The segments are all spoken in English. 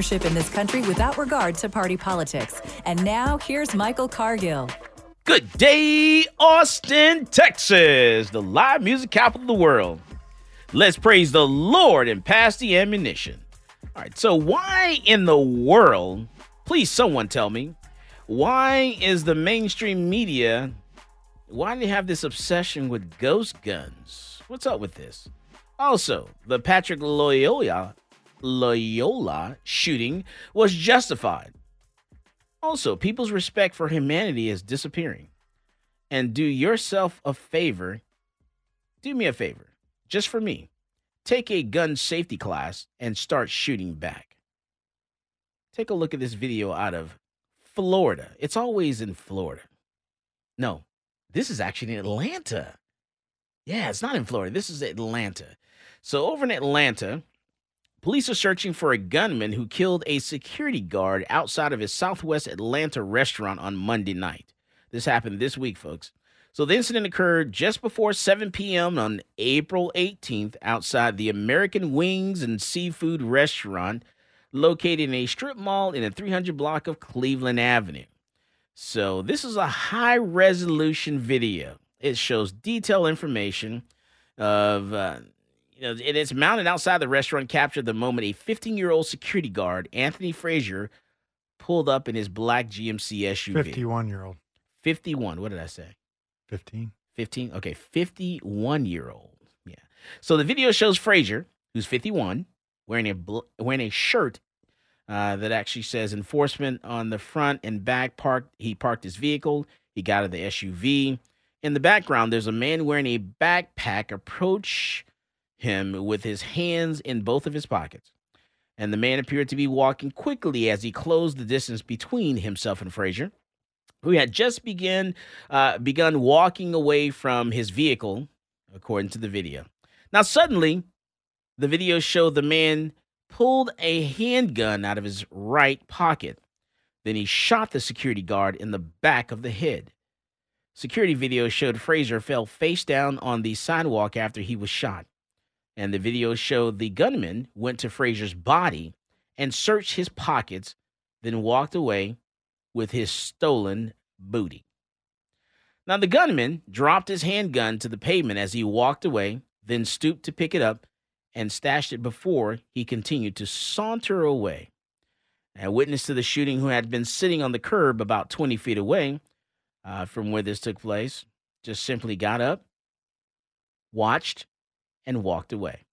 in this country without regard to party politics. And now, here's Michael Cargill. Good day, Austin, Texas, the live music capital of the world. Let's praise the Lord and pass the ammunition. All right, so why in the world, please someone tell me, why is the mainstream media, why do they have this obsession with ghost guns? What's up with this? Also, the Patrick Lyoya Lyoya shooting was justified. Also, people's respect for humanity is disappearing. And do yourself a favor. Do me a favor, just for me. Take a gun safety class and start shooting back. Take a look at this video out of Florida. It's always in Florida. No, this is actually in Atlanta. Yeah, it's not in Florida. This is Atlanta. So, over in Atlanta, Police are searching for a gunman who killed a security guard outside of his Southwest Atlanta restaurant on Monday night. This happened this week, folks. So the incident occurred just before 7 p.m. on April 18th outside the American Wings and Seafood restaurant located in a strip mall in a 300 block of Cleveland Avenue. So this is a high resolution video. It shows detailed information of uh, you know, and it's mounted outside the restaurant, captured the moment a 15 year old security guard, Anthony Frazier, pulled up in his black GMC SUV. 51 year old. 51. What did I say? 15. 15. Okay, 51 year old. Yeah. So the video shows Frazier, who's 51, wearing a bl- wearing a shirt uh, that actually says enforcement on the front and back. Parked. He parked his vehicle. He got out of the SUV. In the background, there's a man wearing a backpack approach him with his hands in both of his pockets. And the man appeared to be walking quickly as he closed the distance between himself and Frazier, who had just begun uh, begun walking away from his vehicle, according to the video. Now, suddenly, the video showed the man pulled a handgun out of his right pocket. Then he shot the security guard in the back of the head. Security video showed Frazier fell face down on the sidewalk after he was shot and the video showed the gunman went to Frazier's body and searched his pockets, then walked away with his stolen booty. Now, the gunman dropped his handgun to the pavement as he walked away, then stooped to pick it up and stashed it before he continued to saunter away. A witness to the shooting, who had been sitting on the curb about 20 feet away uh, from where this took place, just simply got up, watched, and walked away.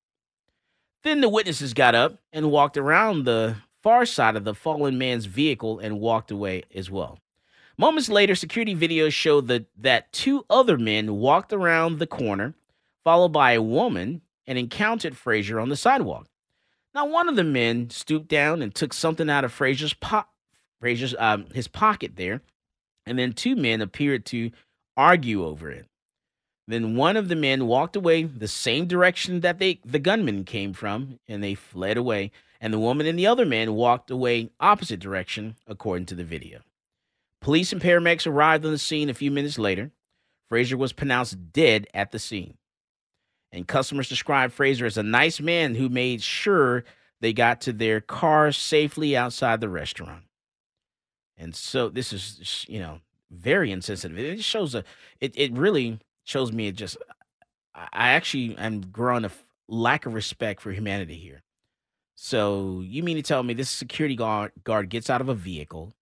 Then the witnesses got up and walked around the far side of the fallen man's vehicle and walked away as well. Moments later, security videos showed that, that two other men walked around the corner, followed by a woman, and encountered Frazier on the sidewalk. Now, one of the men stooped down and took something out of Frazier's po- Frazier's um, his pocket there, and then two men appeared to argue over it. Then one of the men walked away the same direction that they the gunman came from, and they fled away. And the woman and the other man walked away opposite direction, according to the video. Police and paramedics arrived on the scene a few minutes later. Frazier was pronounced dead at the scene. And customers described Frazier as a nice man who made sure they got to their car safely outside the restaurant. And so this is, you know, very insensitive. It shows a, it, it really shows me it just, I actually am growing a lack of respect for humanity here. So you mean to tell me this security guard, guard gets out of a vehicle,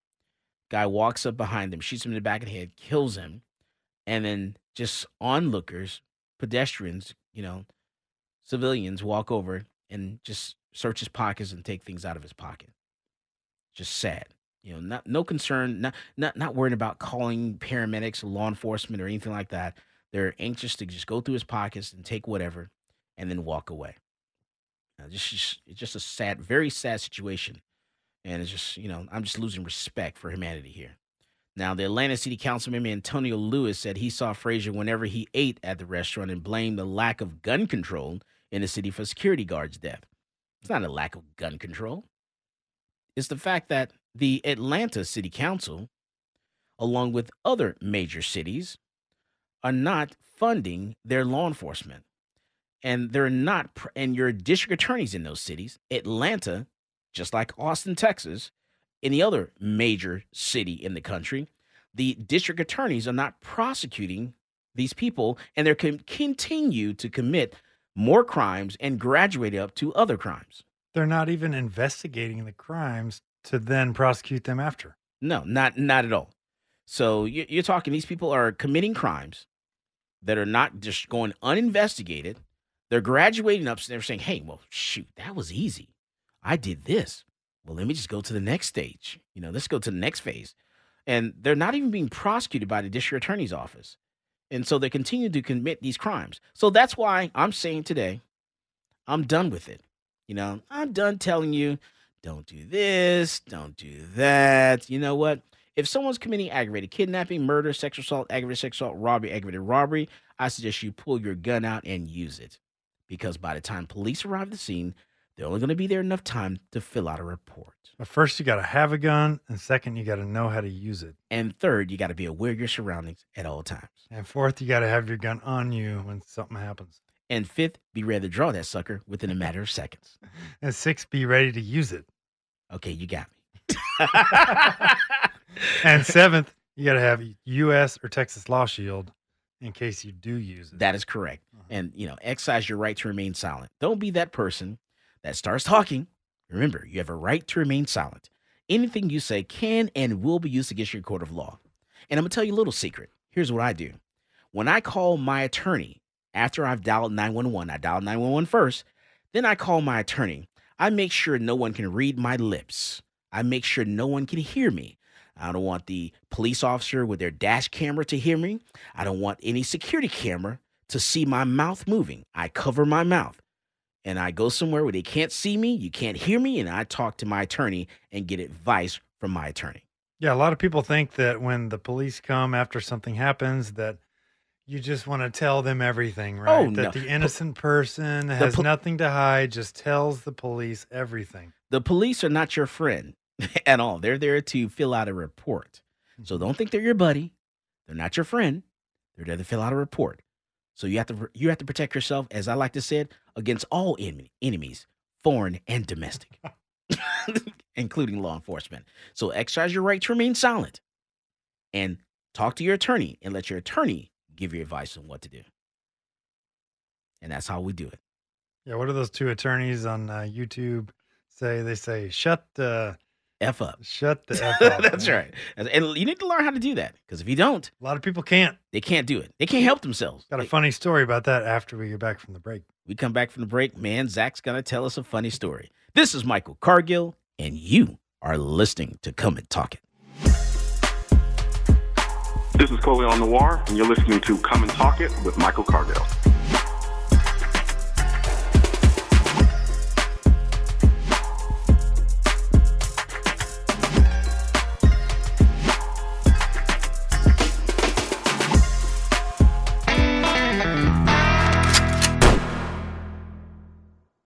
guy walks up behind him, shoots him in the back of the head, kills him, and then just onlookers, pedestrians, you know, civilians walk over and just search his pockets and take things out of his pocket. Just sad. You know, not no concern, not not not worried about calling paramedics, law enforcement, or anything like that. They're anxious to just go through his pockets and take whatever, and then walk away. Now, just, just it's just a sad, very sad situation, and it's just you know I'm just losing respect for humanity here. Now, the Atlanta City Council member Antonio Lewis said he saw Frazier whenever he ate at the restaurant and blamed the lack of gun control in the city for security guards' death. It's not a lack of gun control. It's the fact that the Atlanta City Council, along with other major cities, are not funding their law enforcement. And they're not, and your district attorneys in those cities, Atlanta, just like Austin, Texas, any other major city in the country, the district attorneys are not prosecuting these people and they're con- continue to commit more crimes and graduate up to other crimes. They're not even investigating the crimes to then prosecute them after. No, not not at all. So you're talking these people are committing crimes that are not just going uninvestigated. They're graduating up, so they're saying, "Hey, well, shoot, that was easy. I did this. Well, let me just go to the next stage. You know, let's go to the next phase." And they're not even being prosecuted by the district attorney's office, and so they continue to commit these crimes. So that's why I'm saying today, I'm done with it. You know, I'm done telling you, don't do this, don't do that. You know what? If someone's committing aggravated kidnapping, murder, sexual assault, aggravated sexual assault, robbery, aggravated robbery, I suggest you pull your gun out and use it. Because by the time police arrive at the scene, they're only going to be there enough time to fill out a report. But first, you got to have a gun, and second, you got to know how to use it. And third, you got to be aware of your surroundings at all times. And fourth, you got to have your gun on you when something happens. And fifth, be ready to draw that sucker within a matter of seconds. And sixth, be ready to use it. Okay, you got me. And seventh, you got to have U.S. or Texas Law Shield in case you do use it. That is correct. Uh-huh. And, you know, exercise your right to remain silent. Don't be that person that starts talking. Remember, you have a right to remain silent. Anything you say can and will be used against your court of law. And I'm going to tell you a little secret. Here's what I do when I call my attorney after I've dialed 911, I dial 911 first, then I call my attorney. I make sure no one can read my lips. I make sure no one can hear me. I don't want the police officer with their dash camera to hear me. I don't want any security camera to see my mouth moving. I cover my mouth and I go somewhere where they can't see me, you can't hear me, and I talk to my attorney and get advice from my attorney. Yeah, a lot of people think that when the police come after something happens, that you just want to tell them everything, oh, right? Oh, that no. the innocent person has nothing to hide, just tells the police everything. The police are not your friend at all. They're there to fill out a report. So don't think they're your buddy. They're not your friend. They're there to fill out a report. So you have to you have to protect yourself, as I like to say against all enemy, enemies, foreign and domestic, including law enforcement. So exercise your right to remain silent, and talk to your attorney, and let your attorney give you advice on what to do. And that's how we do it. Yeah, what do those two attorneys on uh, YouTube say? They say, "Shut the F up. shut the f up." That's right. And and you need to learn how to do that because if you don't, A lot of people can't. they can't do it. They can't help themselves. Got a They- funny story about that after we get back from the break. we come back from the break, man. Zach's gonna tell us a funny story. This is Michael Cargill, and you are listening to Come and Talk It. This is Colion Noir, and you're listening to Come and Talk It with Michael Cargill.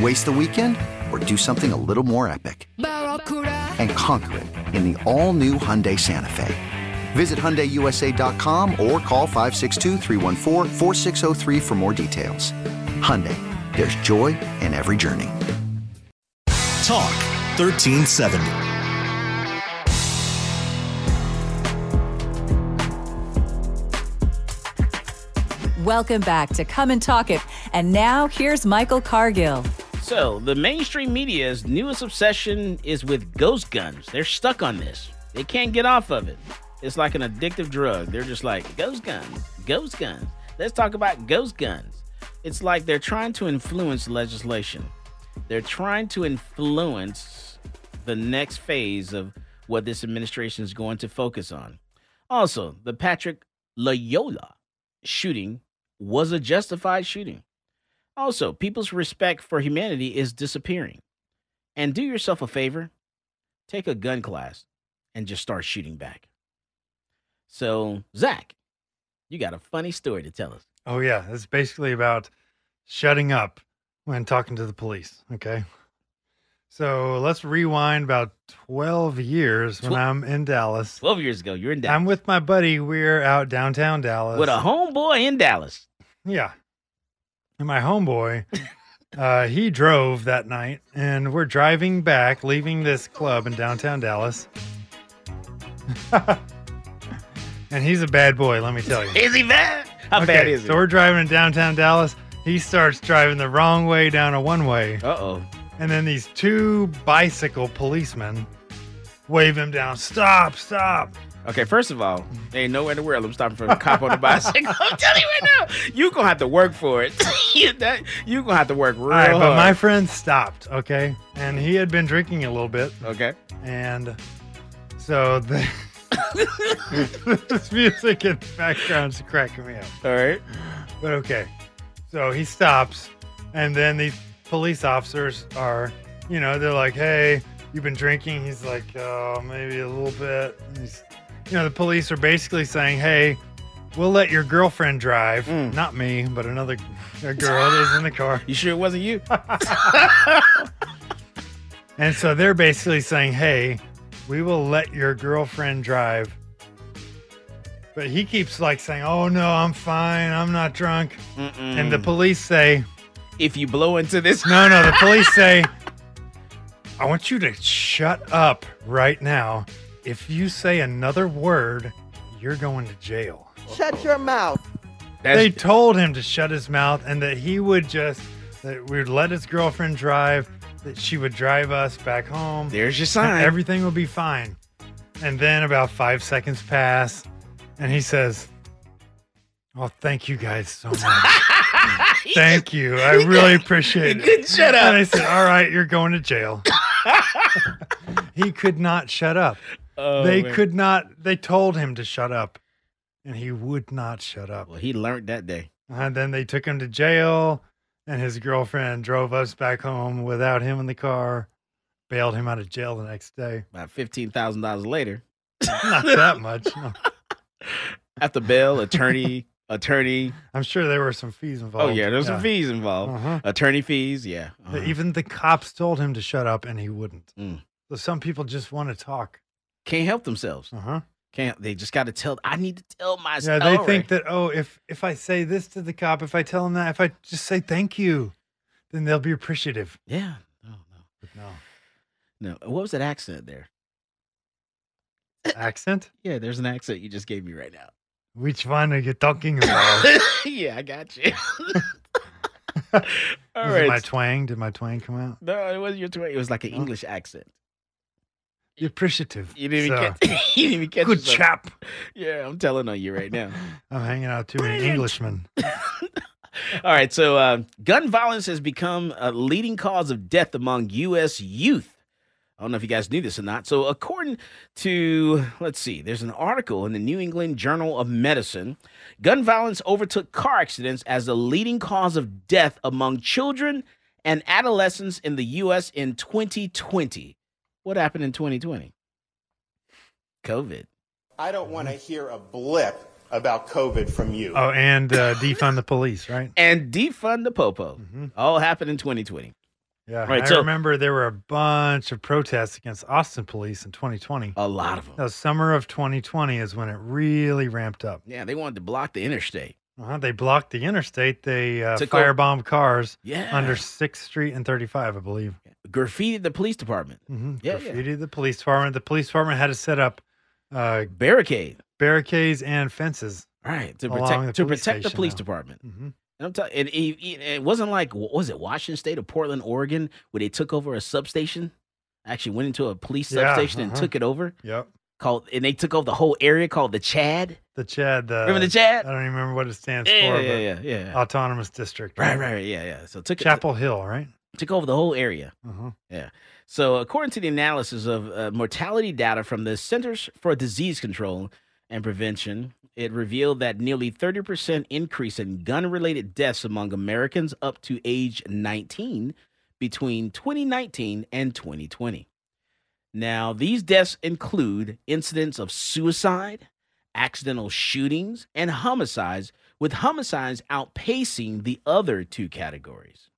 Waste the weekend or do something a little more epic? And conquer it in the all new Hyundai Santa Fe. Visit HyundaiUSA.com or call 562 for more details. Hyundai, there's joy in every journey. Talk 1370. Welcome back to Come and Talk It. And now here's Michael Cargill. So, the mainstream media's newest obsession is with ghost guns. They're stuck on this. They can't get off of it. It's like an addictive drug. They're just like, ghost guns, ghost guns. Let's talk about ghost guns. It's like they're trying to influence legislation. They're trying to influence the next phase of what this administration is going to focus on. Also, the Patrick Lyoya shooting was a justified shooting. Also, people's respect for humanity is disappearing. And do yourself a favor take a gun class and just start shooting back. So, Zach, you got a funny story to tell us. Oh yeah, it's basically about shutting up when talking to the police. Okay. So let's rewind about 12 years when I'm in Dallas. 12 years ago, you're in Dallas. I'm with my buddy. We're out downtown Dallas. with a homeboy in Dallas. Yeah. And my homeboy, uh, he drove that night, and we're driving back, leaving this club in downtown Dallas. and he's a bad boy, let me tell you. Is he bad? How bad Okay, is so we're driving in downtown Dallas. He starts driving the wrong way down a one way. Uh oh. And then these two bicycle policemen wave him down. Stop, stop. Okay, first of all, there ain't nowhere in the world I'm stopping for a cop on a bicycle. I'm telling you right now, you gonna have to work for it. you that, you gonna have to work real All right, but my friend stopped, okay? And he had been drinking a little bit. okay. And so the, this music in the background's cracking me up. All right. But okay. So he stops, and then these police officers are, you know, they're like, hey, you've been drinking? He's like, oh, maybe a little bit. And he's, you know, the police are basically saying, hey, we'll let your girlfriend drive. Mm. Not me, but another a girl that's in the car. You sure it wasn't you? And so they're basically saying, hey, we will let your girlfriend drive. But he keeps like saying, oh no, I'm fine. I'm not drunk. And the police say, if you blow into this, no, no, the police say, I want you to shut up right now. If you say another word, you're going to jail. Shut your mouth. That's, they told him to shut his mouth and that he would just, that we would let his girlfriend drive, that she would drive us back home. there's your and sign. everything will be fine. And then about five seconds pass, and he says, Oh, thank you guys so much. thank you. I really appreciate it. couldn't shut up. And I said, All right, you're going to jail. he could not shut up. Oh, they man. could not, they told him to shut up, and he would not shut up. Well, he learned that day. And then they took him to jail, and his girlfriend drove us back home without him in the car, bailed him out of jail the next day. About fifteen thousand dollars later, Not that much. no. after bail, attorney, attorney. I'm sure there were some fees involved. Oh yeah, there's some fees involved. Uh-huh. Attorney fees. Yeah. Uh-huh. Even the cops told him to shut up, and he wouldn't. Mm. So some people just want to talk. Can't help themselves. Uh huh. Can't. They just got to tell. I need to tell my Yeah, story. they think that oh, if if I say this to the cop, if I tell him that, if I just say thank you, then they'll be appreciative. Yeah. No. No. But no No. What was that accent there? accent. Yeah. There's an accent you just gave me right now. Which one are you talking about? yeah, I got you. All Was right. it my twang? Did my twang come out? no, it wasn't your twang. It was like an English accent. Be appreciative. You didn't even So, catch. you didn't even catch. good yourself. chap. Yeah, I'm telling on you right now. I'm hanging out too many Englishmen. All right, so uh, gun violence has become a leading cause of death among U.S. youth. I don't know if you guys knew this or not. So, according to, let's see, there's an article in the New England Journal of Medicine. Gun violence overtook car accidents as the leading cause of death among children and adolescents in the U.S. in 2020. What happened in 2020? COVID. I don't want to hear a blip about COVID from you. Oh, and uh, defund the police, right? And defund the popo. All happened in 2020. Yeah, Right, I so- remember there were a bunch of protests against Austin police in 2020. A lot of them. The summer of 2020 is when it really ramped up. Yeah, they wanted to block the interstate. Uh-huh. They blocked the interstate. They uh, Took firebombed cars Yeah. under 6th Street and 35, I believe. Graffitied the police department. hmm Yeah, yeah. Graffitied the police department. The police department had to set up uh, Barricade. barricades and fences. Right. To protect the to police protect the police now. department. Mhm. And I'm telling it, it, it wasn't like what was it Washington State or Portland, Oregon, where they took over a substation. Actually went into a police Yeah, substation and uh-huh. took it over. Yep. Called and they took over the whole area called the Chad. The Chad. The, Remember the Chad? I don't even remember what it stands Yeah, for. yeah, but yeah, yeah. Autonomous District. Right, right, right, yeah, yeah. So it took it Chapel Hill, right? took over the whole area. Uh-huh. Yeah. So, according to the analysis of uh, mortality data from the Centers for Disease Control and Prevention, it revealed that nearly 30% increase in gun related deaths among Americans up to age 19 between 2019 and 2020. Now, these deaths include incidents of suicide, accidental shootings, and homicides, with homicides outpacing the other two categories.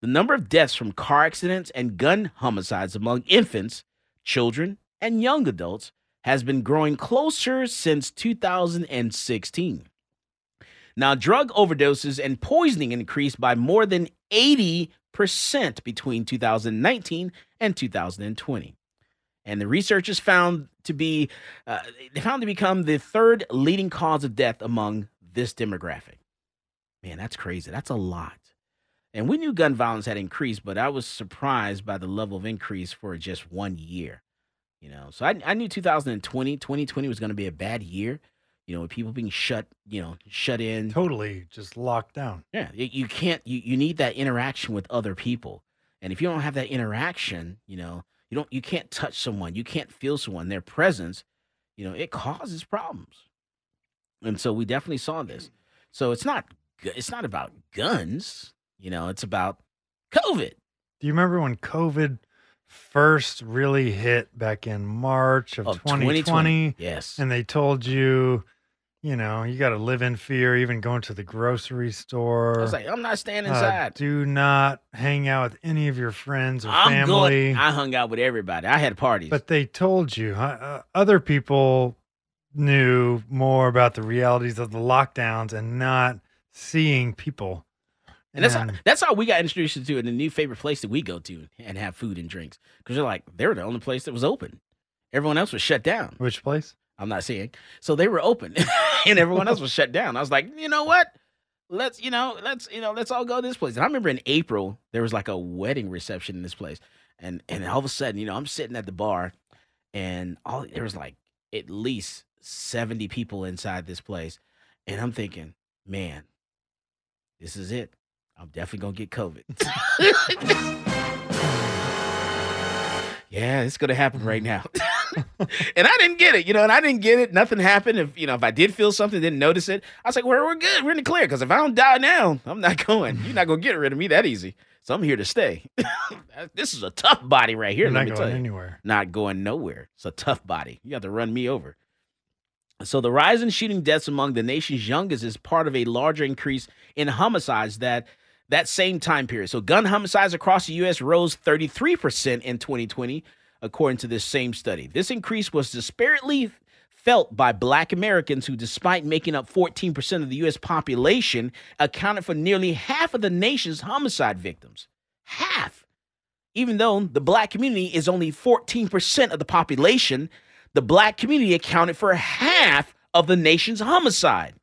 The number of deaths from car accidents and gun homicides among infants, children, and young adults has been growing closer since 2016. Now, drug overdoses and poisoning increased by more than 80% between 2019 and 2020. And the researchers found to be uh, they found to become the third leading cause of death among this demographic. Man, that's crazy. That's a lot. And we knew gun violence had increased, but I was surprised by the level of increase for just one year. You know, so I, I knew 2020, 2020 was going to be a bad year. You know, with people being shut, you know, shut in. Totally just locked down. Yeah, you, you can't. You, you need that interaction with other people, and if you don't have that interaction, you know, you don't. You can't touch someone. You can't feel someone. Their presence, you know, it causes problems. And so we definitely saw this. Mm. So it's not. It's not about guns. You know, it's about COVID. Do you remember when COVID first really hit back in March of, Of 2020? 2020, yes. And they told you, you know, you got to live in fear, even going to the grocery store. I was like, I'm not staying Uh, inside. do not hang out with any of your friends or I'm family. going. I hung out with everybody. I had parties. But they told you, uh, other people knew more about the realities of the lockdowns and not seeing people. And that's how, that's how we got introduced to it, the new favorite place that we go to and have food and drinks. Because they're like, they were the only place that was open. Everyone else was shut down. Which place? I'm not saying. So they were open and everyone else was shut down. I was like, you know what? Let's, you know, let's, you know, let's all go to this place. And I remember in April, there was like a wedding reception in this place. And and all of a sudden, you know, I'm sitting at the bar and all there was like at least 70 people inside this place. And I'm thinking, man, this is it. I'm definitely gonna get COVID. yeah, it's gonna happen right now. and I didn't get it, you know, and I didn't get it. Nothing happened. If you know, if I did feel something, didn't notice it, I was like, "We're we're good. We're in the clear." Because if I don't die now, I'm not going. You're not gonna get rid of me that easy. So I'm here to stay. this is a tough body right here. You're let not me going tell you. anywhere. Not going nowhere. It's a tough body. You have to run me over. So the rise in shooting deaths among the nation's youngest is part of a larger increase in homicides that that same time period. So gun homicides across the US rose 33% in 2020 according to this same study. This increase was disparately felt by black Americans who despite making up 14% of the US population accounted for nearly half of the nation's homicide victims. Half. Even though the black community is only 14% of the population, the black community accounted for half of the nation's homicide.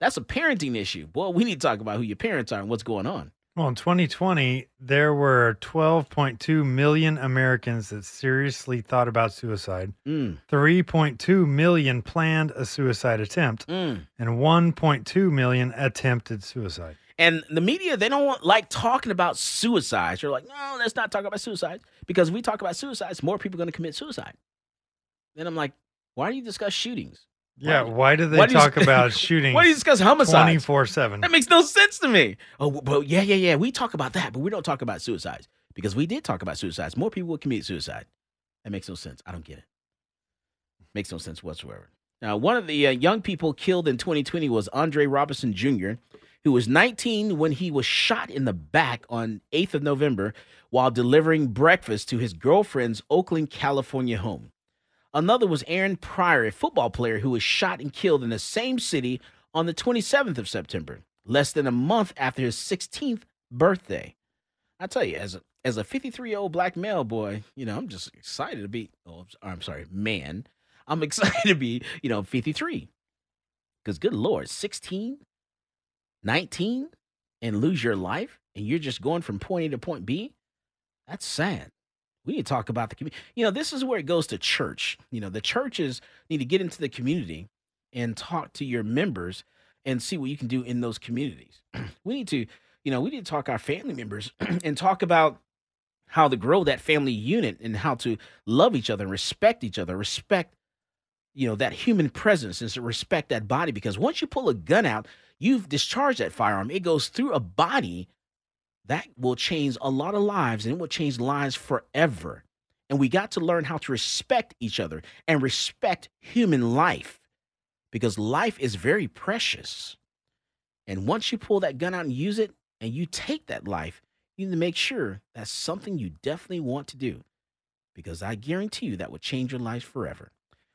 That's a parenting issue. Boy, we need to talk about who your parents are and what's going on. Well, in 2020, there were 12.2 million Americans that seriously thought about suicide. Mm. 3.2 million planned a suicide attempt, Mm. and 1.2 million attempted suicide. And the media, they don't want, like talking about suicides. They're like, no, let's not talk about suicides because if we talk about suicides, more people are going to commit suicide. Then I'm like, why do you discuss shootings? Yeah, why do they why do you- talk about shooting? Why do you discuss homicides? 24 7. That makes no sense to me. Oh, well, yeah, yeah, yeah. We talk about that, but we don't talk about suicides because we did talk about suicides. More people would commit suicide. That makes no sense. I don't get it. Makes no sense whatsoever. Now, one of the uh, young people killed in 2020 was Andre Robinson Jr., who was 19 when he was shot in the back on 8th of November while delivering breakfast to his girlfriend's Oakland, California home. Another was Aaron Pryor, a football player who was shot and killed in the same city on the 27th of September, less than a month after his 16th birthday. I tell you, as a as a 53 year old black male boy, you know, I'm just excited to be. Oh, I'm sorry, man. I'm excited to be, you know, 53. Because good lord, 16, 19, and lose your life, and you're just going from point A to point B. That's sad. We need to talk about the community. You know, this is where it goes to church. You know, the churches need to get into the community and talk to your members and see what you can do in those communities. we need to, you know, we need to talk our family members and talk about how to grow that family unit and how to love each other and respect each other, respect, you know, that human presence and respect that body. Because once you pull a gun out, you've discharged that firearm. It goes through a body that will change a lot of lives and it will change lives forever. And we got to learn how to respect each other and respect human life because life is very precious. And once you pull that gun out and use it and you take that life, you need to make sure that's something you definitely want to do because I guarantee you that will change your life forever.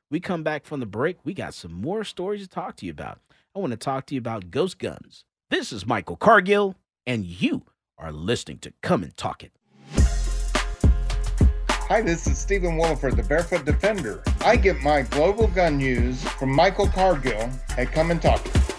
We come back from the break, we got some more stories to talk to you about. I want to talk to you about ghost guns. This is Michael Cargill, and you are listening to Come and Talk It. Hi, this is Stephen Williford, the Barefoot Defender. I get my global gun news from Michael Cargill at Come and Talk It.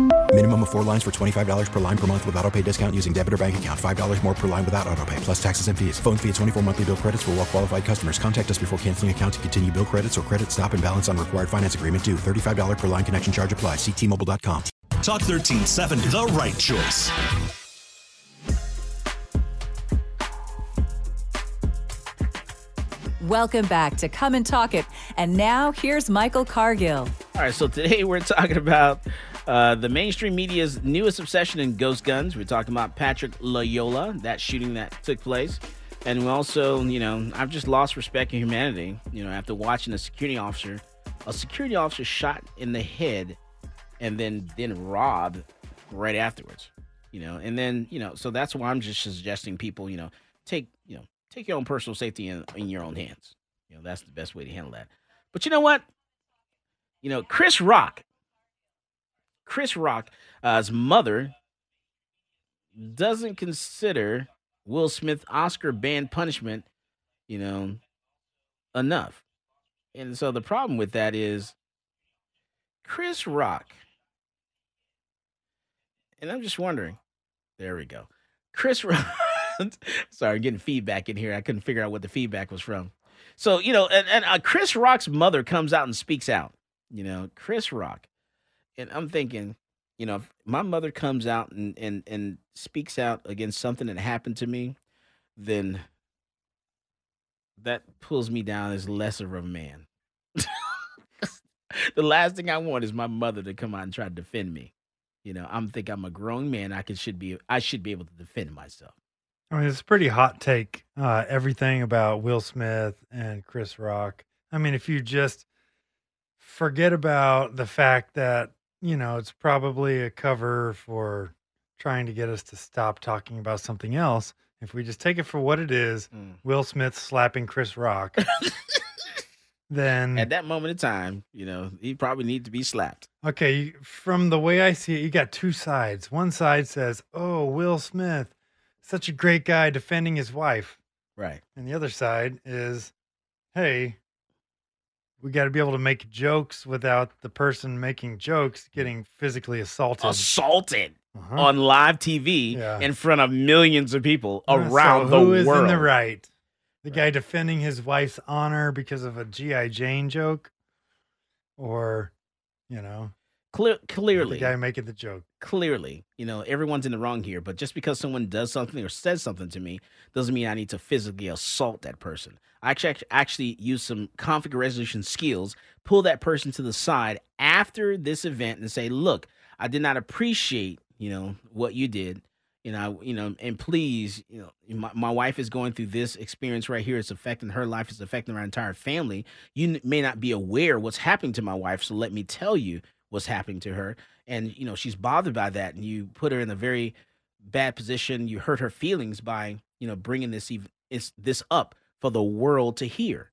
Minimum of four lines for $25 per line per month with auto pay discount using debit or bank account. $5 more per line without auto pay, plus taxes and fees. Phone fee at 24 monthly bill credits for all well qualified customers. Contact us before canceling account to continue bill credits or credit stop and balance on required finance agreement due. $35 per line connection charge apply. Ctmobile.com. Talk 1370, the right choice. Welcome back to Come and Talk It. And now here's Michael Cargill. All right, so today we're talking about uh, the mainstream media's newest obsession in ghost guns. We're talking about Patrick Lyoya, that shooting that took place. And we also, you know, I've just lost respect in humanity, you know, after watching a security officer, a security officer shot in the head and then then robbed right afterwards. You know, and then, you know, so that's why I'm just suggesting people, you know, take you know take your own personal safety in, in your own hands. You know that's the best way to handle that. But you know what? You know Chris Rock. Chris Rock's uh, mother doesn't consider Will Smith Oscar ban punishment, you know, enough. And so the problem with that is Chris Rock. And I'm just wondering. There we go. Chris Rock. Sorry, I'm getting feedback in here. I couldn't figure out what the feedback was from. So, you know, and, and uh, Chris Rock's mother comes out and speaks out. You know, Chris Rock. And I'm thinking, you know, if my mother comes out and, and, and speaks out against something that happened to me, then that pulls me down as lesser of a man. the last thing I want is my mother to come out and try to defend me. You know, I'm think I'm a grown man. I can should be I should be able to defend myself. I mean, it's a pretty hot take. Uh, everything about Will Smith and Chris Rock. I mean, if you just forget about the fact that you know it's probably a cover for trying to get us to stop talking about something else. If we just take it for what it is, Mm. Will Smith slapping Chris Rock, then At that moment in time, you know, he probably need to be slapped. Okay, from the way I see it, you got two sides. One side says, "Oh, Will Smith, such a great guy defending his wife," Right. and the other side is, "Hey, we got to be able to make jokes without the person making jokes getting physically assaulted." Assaulted Uh-huh. on live TV Yeah. in front of millions of people Uh, around so the who is world. in the right? The guy defending his wife's honor because of a GI Jane joke, or you know, Clear, clearly, the guy making the joke. clearly, you know, everyone's in the wrong here. But just because someone does something or says something to me doesn't mean I need to physically assault that person. I actually actually use some conflict resolution skills, pull that person to the side after this event and say, "Look, I did not appreciate, you know, what you did." You know, you know, and please, you know, my, my wife is going through this experience right here. It's affecting her life. It's affecting our entire family. You n- may not be aware what's happening to my wife, so let me tell you what's happening to her and you know she's bothered by that and you put her in a very bad position you hurt her feelings by you know bringing this even this up for the world to hear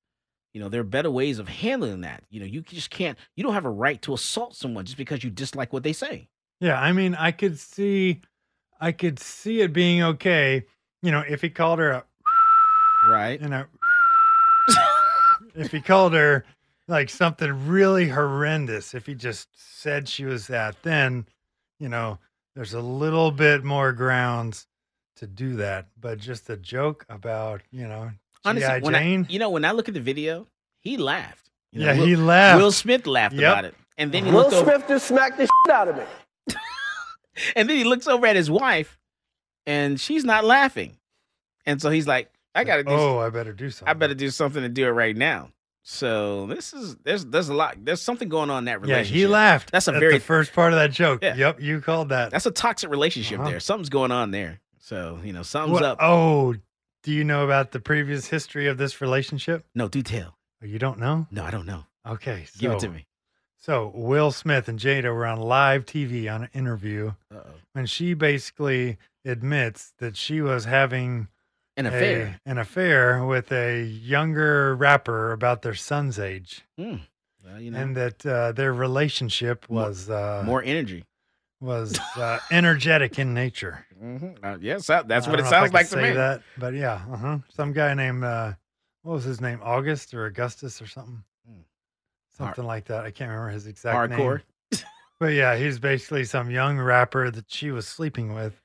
you know there are better ways of handling that you know you just can't you don't have a right to assault someone just because you dislike what they say Yeah, I mean, I could see, I could see it being okay. You know, if he called her a right, you know, if he called her like something really horrendous, if he just said she was that, then you know, there's a little bit more grounds to do that. But just a joke about, you know, honestly G.I. when I, you know when i look at the video he laughed You know, Yeah, Will- he laughed. will smith laughed Yep. about it and then he Will looked over Smith just smacked the shit out of me. And then he looks over at his wife, and she's not laughing. And so he's like, "I gotta do. oh, I better do something. I better do something to do it right now." So this is there's there's a lot there's something going on in that Yeah, relationship. he laughed. That's a at very the first part of that joke. Yeah. Yep, you called that. that's a toxic relationship Uh-huh. there. Something's going on there. So you know something's What- up. Oh, do you know about the previous history of this relationship? No, do tell. Oh, You don't know? No, I don't know. Okay, Give it to so- me. So Will Smith and Jada were on live TV on an interview Uh-oh. when she basically admits that she was having An a- affair. an affair with a younger rapper about their son's age, Hmm. Well, you know, and that uh, their relationship More- was uh, more energy. Was uh, energetic in nature. Mm-hmm. Uh, yes, that, that's what it know if I sounds like to me. That, but yeah, uh-huh. some guy named uh, what was his name? August or Augustus or something, Hmm. something like that. I can't remember his exact name. Hardcore. But yeah, he's basically some young rapper that she was sleeping with,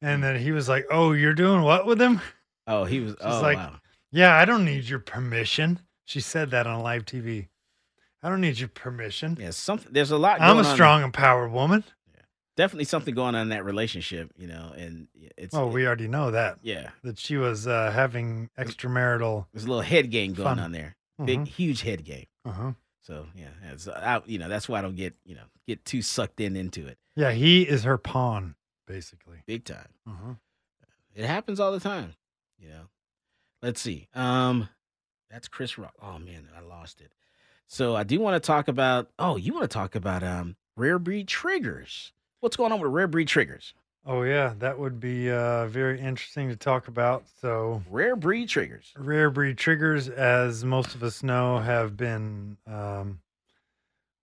Hmm. and then he was like, "Oh, you're doing what with him?" Oh, he was. She's oh, like, wow. "Yeah, I don't need your permission." She said that on live TV. I don't need your permission. Yeah, something. There's a lot. I'm a on- strong, empowered woman. Definitely something going on in that relationship. You know, and it's. Oh, we already know that. Yeah. that she was uh, having extramarital. There's a little head game going Fun. on there. Big, Mhm. huge head game. Uh-huh. So yeah, it's, I, you know that's why I don't get you know get too sucked in into it. Yeah, he is her pawn, basically. Big time. Uh-huh. It happens all the time. You know. Let's see. Um, that's Chris Rock. Oh man, I lost it. So I do want to talk about. Oh, you want to talk about um rare breed triggers? What's going on with rare breed triggers? Oh yeah, that would be uh, very interesting to talk about. So rare breed triggers. Rare breed triggers, as most of us know, have been um,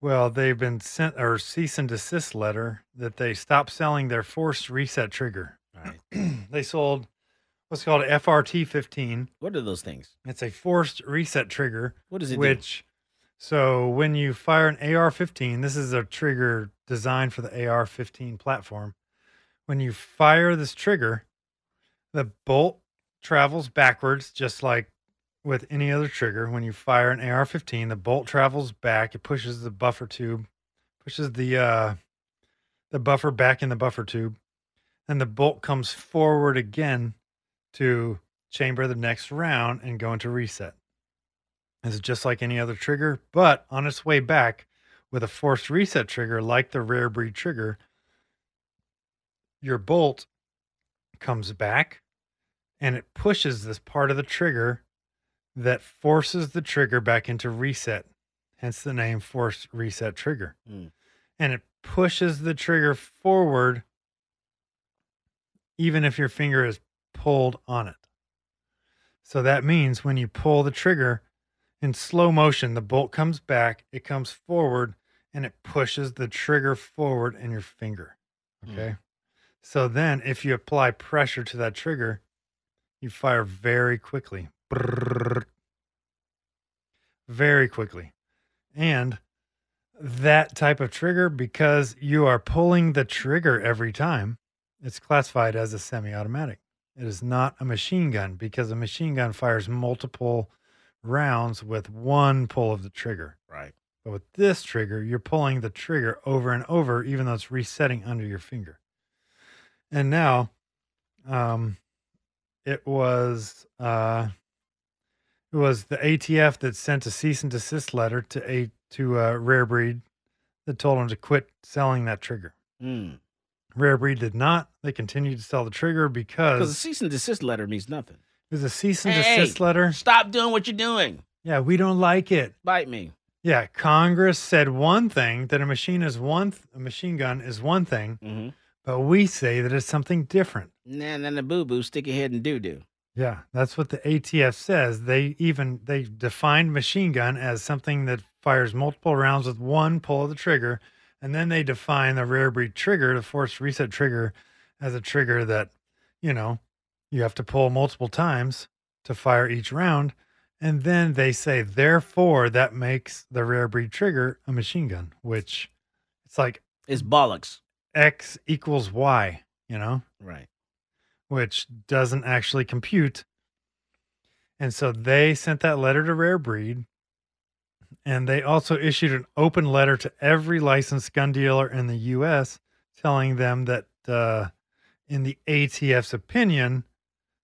well, they've been sent or cease and desist letter that they stop selling their forced reset trigger. Right. they sold what's called a FRT 15. What are those things? It's a forced reset trigger. What does it do? So when you fire an AR 15, this is a trigger designed for the AR 15 platform. When you fire this trigger, the bolt travels backwards, just like with any other trigger. When you fire an AR 15, the bolt travels back, it pushes the buffer tube, pushes the, uh, the buffer back in the buffer tube, and the bolt comes forward again to chamber the next round and go into reset. It's just like any other trigger, but on its way back with a forced reset trigger, like the rare breed trigger, your bolt comes back and it pushes this part of the trigger that forces the trigger back into reset. Hence the name forced reset trigger. Mm. And it pushes the trigger forward even if your finger is pulled on it. So that means when you pull the trigger in slow motion, the bolt comes back, it comes forward, and it pushes the trigger forward in your finger. Hmm. Okay. So then if you apply pressure to that trigger, you fire very quickly. Brrrr. Very quickly. And that type of trigger, because you are pulling the trigger every time, it's classified as a semi automatic. It is not a machine gun because a machine gun fires multiple rounds with one pull of the trigger. Right. But with this trigger, you're pulling the trigger over and over, even though it's resetting under your finger. And now, um, it was uh, it was the ATF that sent a cease and desist letter to a to uh, Rare Breed that told them to quit selling that trigger. Mm. Rare Breed did not. They continued to sell the trigger Because Because a cease and desist letter means nothing. It was a cease and Hey, desist letter. Stop doing what you're doing. Yeah, we don't like it. Bite me. Yeah, Congress said one thing that a machine is one, th- a machine gun is one thing, Mm-hmm. but we say that it's something different. Nah, then the boo boo, stick your head and doo doo. Yeah, that's what the ATF says. They even they defined machine gun as something that fires multiple rounds with one pull of the trigger, and then they define the rare breed trigger, the forced reset trigger, as a trigger that, you know, you have to pull multiple times to fire each round, and then they say therefore that makes the rare breed trigger a machine gun, which it's like It's bollocks. X equals Y, you know? Right. which doesn't actually compute. And so they sent that letter to Rare Breed. And they also issued an open letter to every licensed gun dealer in the US telling them that, uh, in the ATF's opinion,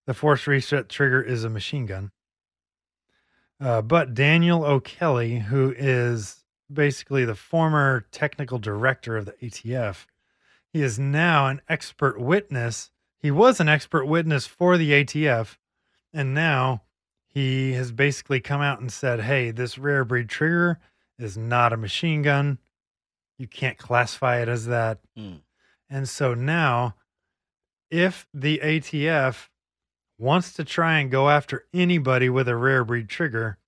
the force reset trigger is a machine gun. Uh, but Daniel O'Kelly, who is basically the former technical director of the ATF, he is now an expert witness. He was an expert witness for the ATF, and now he has basically come out and said, "Hey, this rare breed trigger is not a machine gun. You can't classify it as that." Mm. And so now, if the ATF wants to try and go after anybody with a rare breed trigger,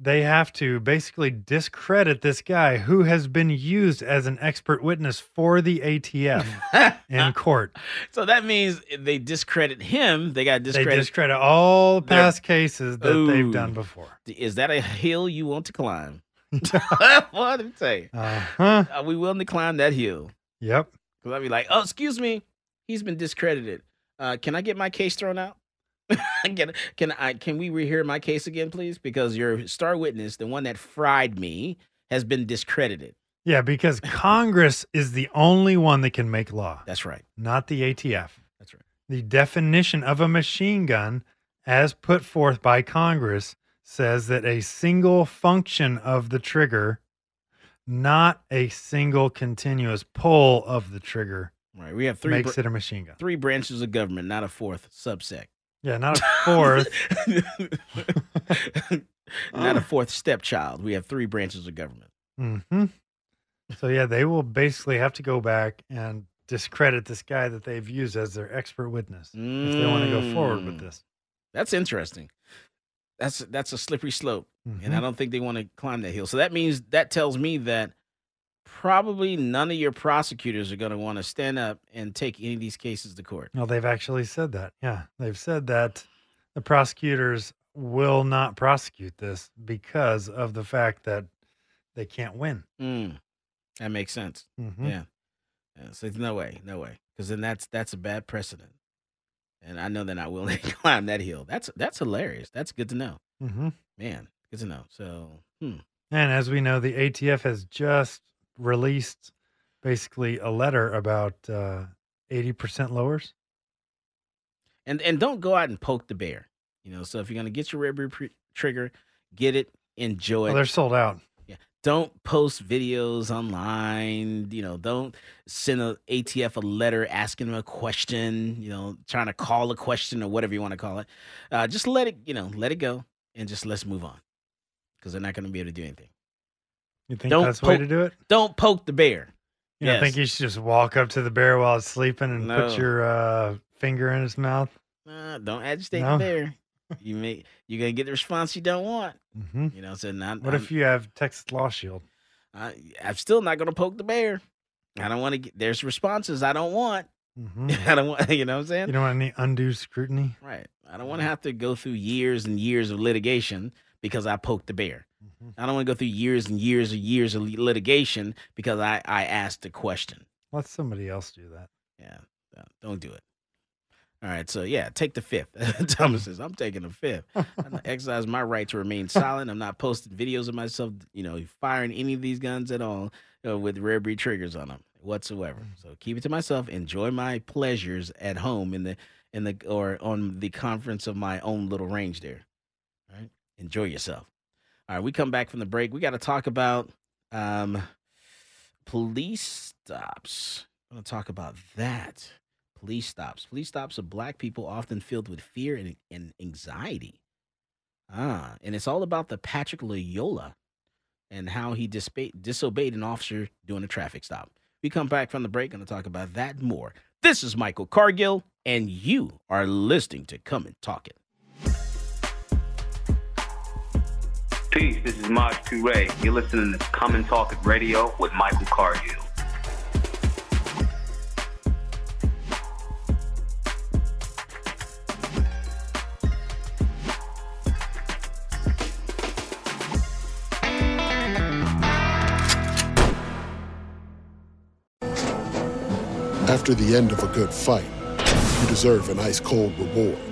they have to basically discredit this guy who has been used as an expert witness for the ATF in court. So that means they discredit him. They got to They discredit. discredit all their- past cases that they've done before. Is that a hill you want to climb? what tell you. Uh-huh. Are we willing to climb that hill? Yep. Because I'd be like, oh, excuse me, he's been discredited. Uh, can I get my case thrown out? can, can I? Can we rehear my case again, please? Because your star witness, the one that fried me, has been discredited. Yeah, because Congress is the only one that can make law. That's right. Not the ATF. That's right. The definition of a machine gun, as put forth by Congress, says that a single function of the trigger, not a single continuous pull of the trigger, Right. We have three makes br- it a machine gun. three branches of government, not a fourth subsect. Yeah, not a fourth. not a fourth stepchild. We have three branches of government. hmm So yeah, they will basically have to go back and discredit this guy that they've used as their expert witness if they want to go forward with Mm. this. That's interesting. That's that's a slippery slope, and I Mhm. don't think they want to climb that hill. So that means that tells me that probably none of your prosecutors are going to want to stand up and take any of these cases to court. Well, they've actually said that. Yeah, they've said that the prosecutors will not prosecute this because of the fact that they can't win. Mm, that makes sense. Mhm. Yeah. yeah. So there's no way, no way, because then that's that's a bad precedent, and I know they're not willing to climb that hill. That's that's hilarious. That's good to know, hmm man. Good to know. So, hmm. And as we know, the ATF has just released basically a letter about uh, 80% lowers. and and don't go out and poke the bear. You know, so if you're gonna get your red pre- trigger, get it, enjoy Well, they're sold out. Yeah. Don't post videos online. You know, don't send a ATF a letter asking them a question. You know, trying to call a question or whatever you want to call it. Uh, just let it, you know, let it go, and just let's move on, because they're not going to be able to do anything. You think Don't that's the way to poke- do it? Don't poke the bear. You don't think you should just walk up to the bear while it's sleeping and No. put your uh, finger in its mouth? Uh, don't agitate No? the bear. You may you're gonna get the response you don't want. hmm You know, so not. What if you have Texas Law Shield? I, I'm still not gonna poke the bear. I don't want to get. There's responses I don't want. hmm I don't want. You know what I'm saying? You don't want any undue scrutiny? Right. I don't want to have to go through years and years of litigation because I poked the bear. Mm-hmm. I don't want to go through years and years and years of litigation because I, I asked a question. Let somebody else do that. Yeah. no, Don't do it. All right. So, yeah, take the fifth. Thomas says, I'm taking the fifth. I'm going to exercise my right to remain silent. I'm not posting videos of myself, you know, firing any of these guns at all you know, with rare breed triggers on them whatsoever. Mm-hmm. So keep it to myself. Enjoy my pleasures at home in the, in the, or on the conference of my own little range there. All right. Enjoy yourself. All right. We come back from the break. We got to talk about um, police stops. I'm going to talk about that. Police stops. Police stops of black people often filled with fear and, and anxiety. Ah, and it's all about the Patrick Lyoya and how he dispa- disobeyed an officer doing a traffic stop. We come back from the break. Going to talk about that more. This is Michael Cargill, and you are listening to Come and Talk It. Peace, this is Maj Toure. You're listening to Come and Talk It Radio with Michael Cargill. After the end of a good fight, you deserve an ice cold reward.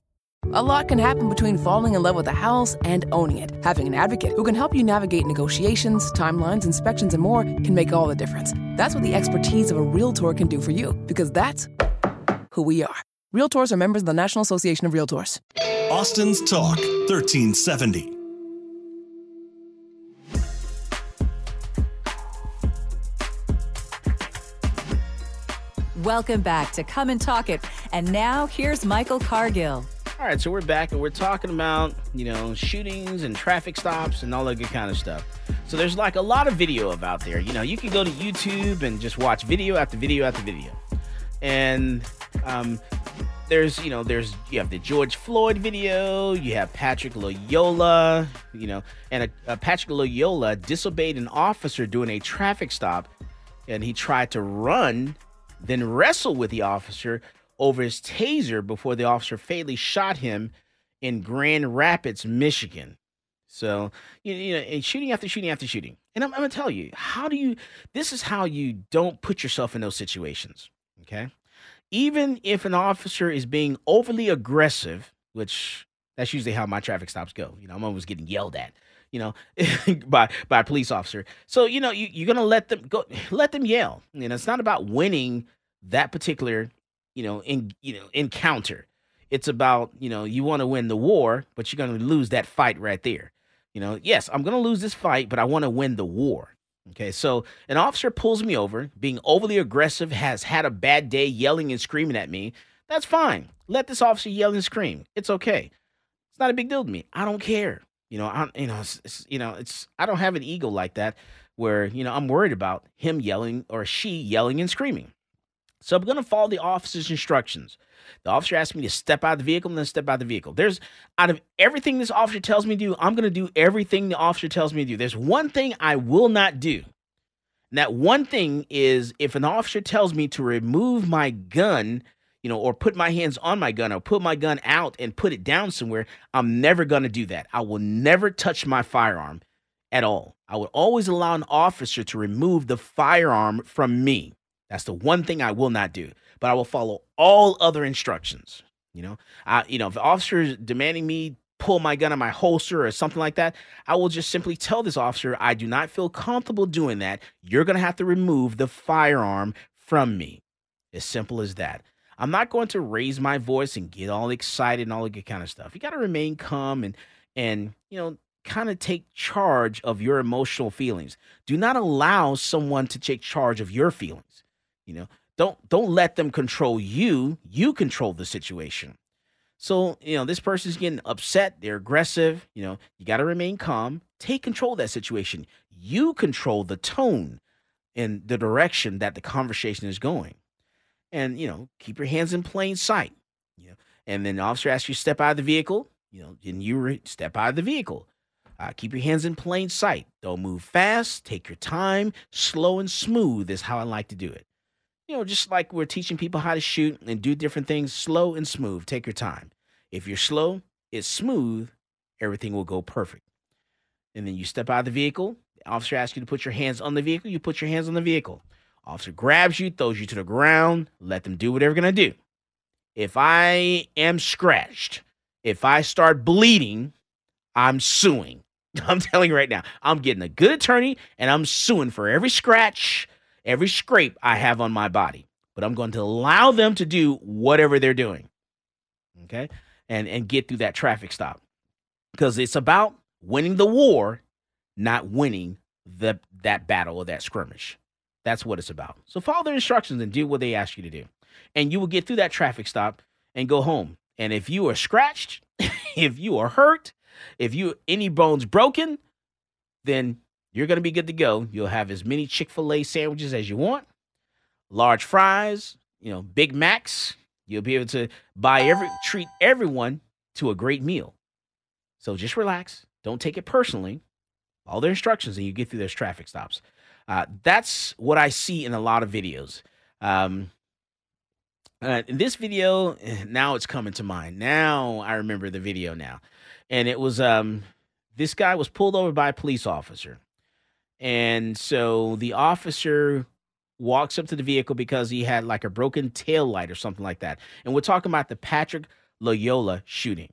A lot can happen between falling in love with a house and owning it. Having an advocate who can help you navigate negotiations, timelines, inspections, and more can make all the difference. That's what the expertise of a Realtor can do for you, because that's who we are. Realtors are members of the National Association of Realtors. Austin's Talk 1370. Welcome back to Come and Talk It. And now here's Michael Cargill. All right, so we're back and we're talking about, you know, shootings and traffic stops and all that good kind of stuff. So there's like a lot of video of out there. You know, you can go to YouTube and just watch video after video after video. And um, there's, you know, there's you have the George Floyd video, you have Patrick Lyoya, you know, and a, a Patrick Lyoya disobeyed an officer doing a traffic stop, and he tried to run, then wrestle with the officer over his taser before the officer fatally shot him in Grand Rapids, Michigan. So, you, you know, and shooting after shooting after shooting. And I'm, I'm going to tell you, how do you, this is how you don't put yourself in those situations. Okay. Even if an officer is being overly aggressive, which that's usually how my traffic stops go. You know, I'm always getting yelled at, you know, by by a police officer. So, you know, you, you're gonna let them go let them yell. You know, it's not about winning that particular, you know, in you know, encounter. It's about, you know, you want to win the war, but you're going to lose that fight right there. You know, yes, I'm going to lose this fight, but I want to win the war. Okay, so an officer pulls me over, being overly aggressive, has had a bad day, yelling and screaming at me. That's fine. Let this officer yell and scream. It's okay. It's not a big deal to me. I don't care. You know, I you know, it's, it's, you know, it's I don't have an ego like that where you know I'm worried about him yelling or she yelling and screaming. So I'm going to follow the officer's instructions. The officer asked me to step out of the vehicle and then step out of the vehicle. There's out of everything this officer tells me to do, I'm going to do everything the officer tells me to do. There's one thing I will not do. And that one thing is if an officer tells me to remove my gun, you know, or put my hands on my gun or put my gun out and put it down somewhere, I'm never going to do that. I will never touch my firearm at all. I would always allow an officer to remove the firearm from me. That's the one thing I will not do. But I will follow all other instructions. You know, I, you know, if the officer is demanding me pull my gun on my holster or something like that, I will just simply tell this officer I do not feel comfortable doing that. You're going to have to remove the firearm from me. As simple as that. I'm not going to raise my voice and get all excited and all that kind of stuff. You got to remain calm and and you know kind of take charge of your emotional feelings. Do not allow someone to take charge of your feelings. You know, don't don't let them control you. You control the situation. So, you know, this person's getting upset, they're aggressive, you know, you got to remain calm, take control of that situation. You control the tone and the direction that the conversation is going. And, you know, keep your hands in plain sight. You know, and then the officer asks you step out of the vehicle, you know, and you re- step out of the vehicle. Uh, keep your hands in plain sight. Don't move fast. Take your time. Slow and smooth is how I like to do it you know, just like we're teaching people how to shoot and do different things, slow and smooth. Take your time. If you're slow, it's smooth, everything will go perfect. And then you step out of the vehicle. The officer asks you to put your hands on the vehicle. You put your hands on the vehicle. Officer grabs you, throws you to the ground. Let them do whatever they're going to do. If I am scratched, if I start bleeding, I'm suing. I'm telling you right now, I'm getting a good attorney and I'm suing for every scratch, every scrape I have on my body, but I'm going to allow them to do whatever they're doing. Okay? And and get through that traffic stop. Because it's about winning the war, not winning the that battle or that skirmish. That's what it's about. So follow their instructions and do what they ask you to do. And you will get through that traffic stop and go home. And if you are scratched, if you are hurt, if you any bones broken, then you're going to be good to go. You'll have as many Chick fil A sandwiches as you want, large fries, you know, Big Macs. You'll be able to buy every, treat everyone to a great meal. So just relax. Don't take it personally. All their instructions, and you get through those traffic stops. Uh, that's what I see in a lot of videos. Um, uh, in this video, eh, now it's coming to mind. Now I remember the video now, and it was um, this guy was pulled over by a police officer, and so the officer walks up to the vehicle because he had like a broken tail light or something like that. And we're talking about the Patrick Lyoya shooting.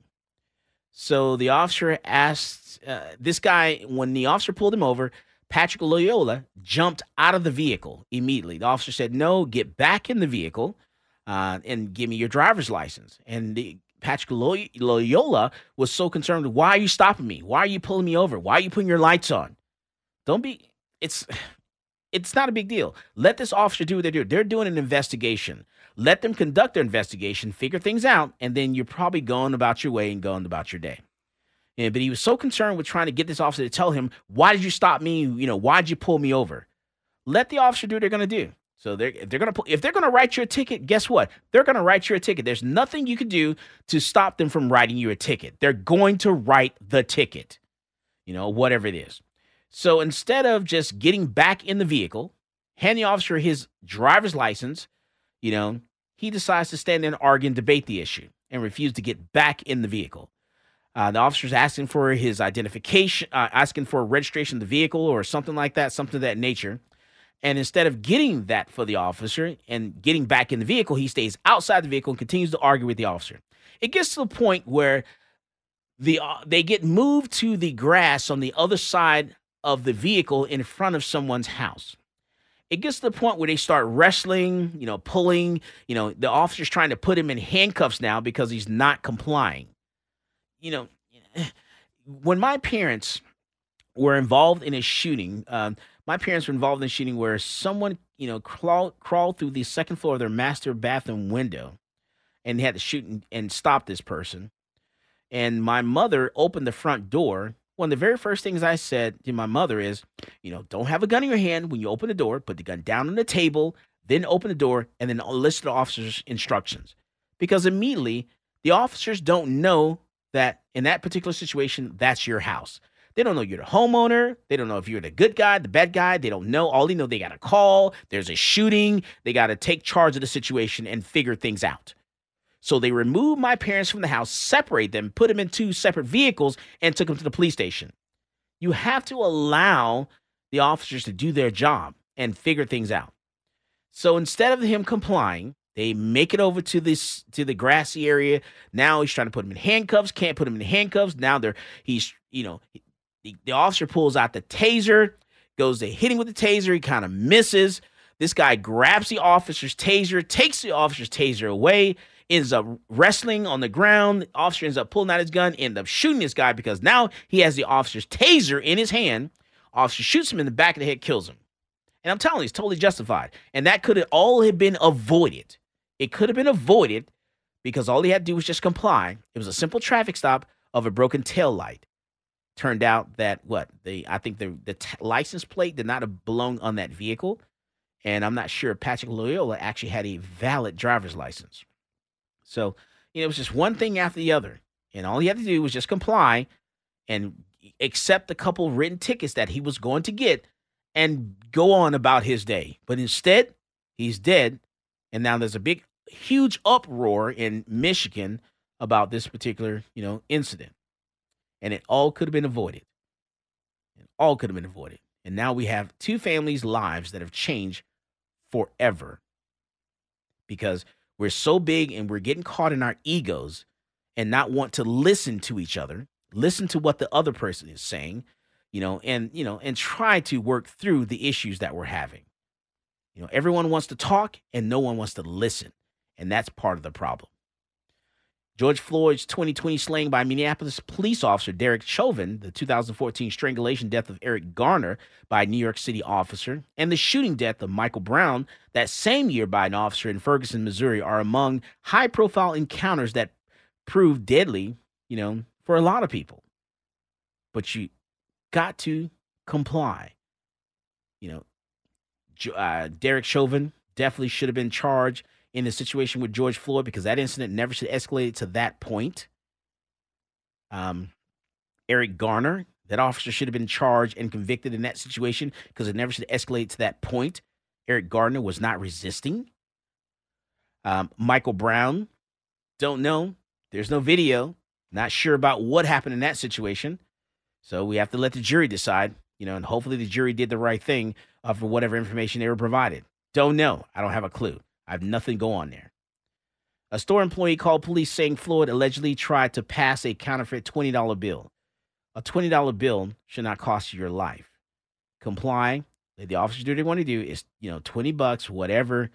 So the officer asked uh, this guy, when the officer pulled him over, Patrick Lyoya jumped out of the vehicle immediately. The officer said, No, get back in the vehicle uh, and give me your driver's license. And the, Patrick Lyoya was so concerned, Why are you stopping me? Why are you pulling me over? Why are you putting your lights on? Don't be, it's, it's not a big deal. Let this officer do what they do. They're doing an investigation. Let them conduct their investigation, figure things out, and then you're probably going about your way and going about your day. Yeah, but he was so concerned with trying to get this officer to tell him, why did you stop me? You know, why did you pull me over? Let the officer do what they're going to do. So they're they're gonna pull, if they're gonna write you a ticket, guess what? They're gonna write you a ticket. There's nothing you can do to stop them from writing you a ticket. They're going to write the ticket, you know, whatever it is. So instead of just getting back in the vehicle, hand the officer his driver's license, you know, he decides to stand there and argue and debate the issue and refuse to get back in the vehicle. Uh, the officer's asking for his identification, uh, asking for registration of the vehicle or something like that, something of that nature. And instead of getting that for the officer and getting back in the vehicle, he stays outside the vehicle and continues to argue with the officer. It gets to the point where the uh, they get moved to the grass on the other side of the vehicle in front of someone's house. it gets to the point where they start wrestling, you know, pulling, you know, the officer's trying to put him in handcuffs now because he's not complying. You know, when my parents were involved in a shooting, um, my parents were involved in a shooting where someone, you know, crawled, crawled through the second floor of their master bathroom window and they had to shoot and, and stop this person. And my mother opened the front door. One of the very first things I said to my mother is, you know, don't have a gun in your hand when you open the door, put the gun down on the table, then open the door, and then listen to the officer's instructions. Because immediately, the officers don't know that in that particular situation, that's your house. They don't know you're the homeowner. They don't know if you're the good guy, the bad guy. They don't know. All they know, they got a call. There's a shooting. They got to take charge of the situation and figure things out. So they removed my parents from the house, separate them, put them in two separate vehicles, and took them to the police station. You have to allow the officers to do their job and figure things out. So instead of him complying, they make it over to this to the grassy area. Now he's trying to put him in handcuffs. Can't put him in handcuffs. Now they're he's you know the, the officer pulls out the taser, goes to hit him with the taser. He kind of misses. This guy grabs the officer's taser, takes the officer's taser away, ends up wrestling on the ground. The officer ends up pulling out his gun, ends up shooting this guy because now he has the officer's taser in his hand. Officer shoots him in the back of the head, kills him. And I'm telling you, it's totally justified. And that could have all have been avoided. It could have been avoided because all he had to do was just comply. It was a simple traffic stop of a broken tail light. Turned out that what the I think the the t- license plate did not belong on that vehicle, and I'm not sure Patrick Lyoya actually had a valid driver's license. So you know, it was just one thing after the other, and all he had to do was just comply and accept a couple written tickets that he was going to get and go on about his day. But instead, he's dead, and now there's a big, huge uproar in Michigan about this particular, you know, incident, and it all could have been avoided. It all could have been avoided, and now we have two families' lives that have changed forever because we're so big and we're getting caught in our egos and not want to listen to each other, listen to what the other person is saying, you know, and you know, and try to work through the issues that we're having. You know, everyone wants to talk and no one wants to listen, and that's part of the problem. George Floyd's 2020 slaying by Minneapolis police officer Derek Chauvin, the 2014 strangulation death of Eric Garner by a New York City officer, and the shooting death of Michael Brown that same year by an officer in Ferguson, Missouri, are among high profile encounters that prove deadly, you know, for a lot of people. But you got to comply. You know, uh, Derek Chauvin definitely should have been charged in the situation with George Floyd because that incident never should escalate to that point. Um, Eric Garner, that officer should have been charged and convicted in that situation because it never should escalate to that point. Eric Garner was not resisting. Um, Michael Brown, don't know. There's no video. Not sure about what happened in that situation. So we have to let the jury decide, you know, and hopefully the jury did the right thing uh, for whatever information they were provided. Don't know. I don't have a clue. I have nothing go on there. A store employee called police saying Floyd allegedly tried to pass a counterfeit $20 bill. A $20 bill should not cost you your life. Comply. The officers do what they want to do. is, you know, 20 bucks, whatever.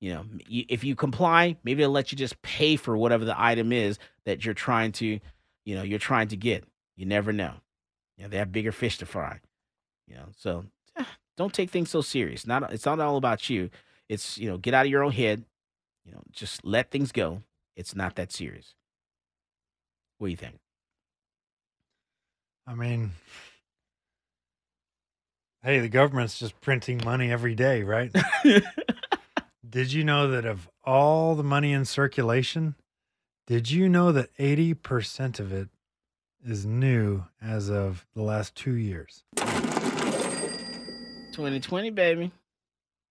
You know, if you comply, maybe they'll let you just pay for whatever the item is that you're trying to, you know, you're trying to get. You never know. You know, they have bigger fish to fry. You know, so eh, don't take things so serious. Not it's not all about you. It's you know, get out of your own head. You know, just let things go. It's not that serious. What do you think? I mean, hey, the government's just printing money every day, right? did you know that of all the money in circulation, did you know that 80% of it is new as of the last two years? 2020, baby.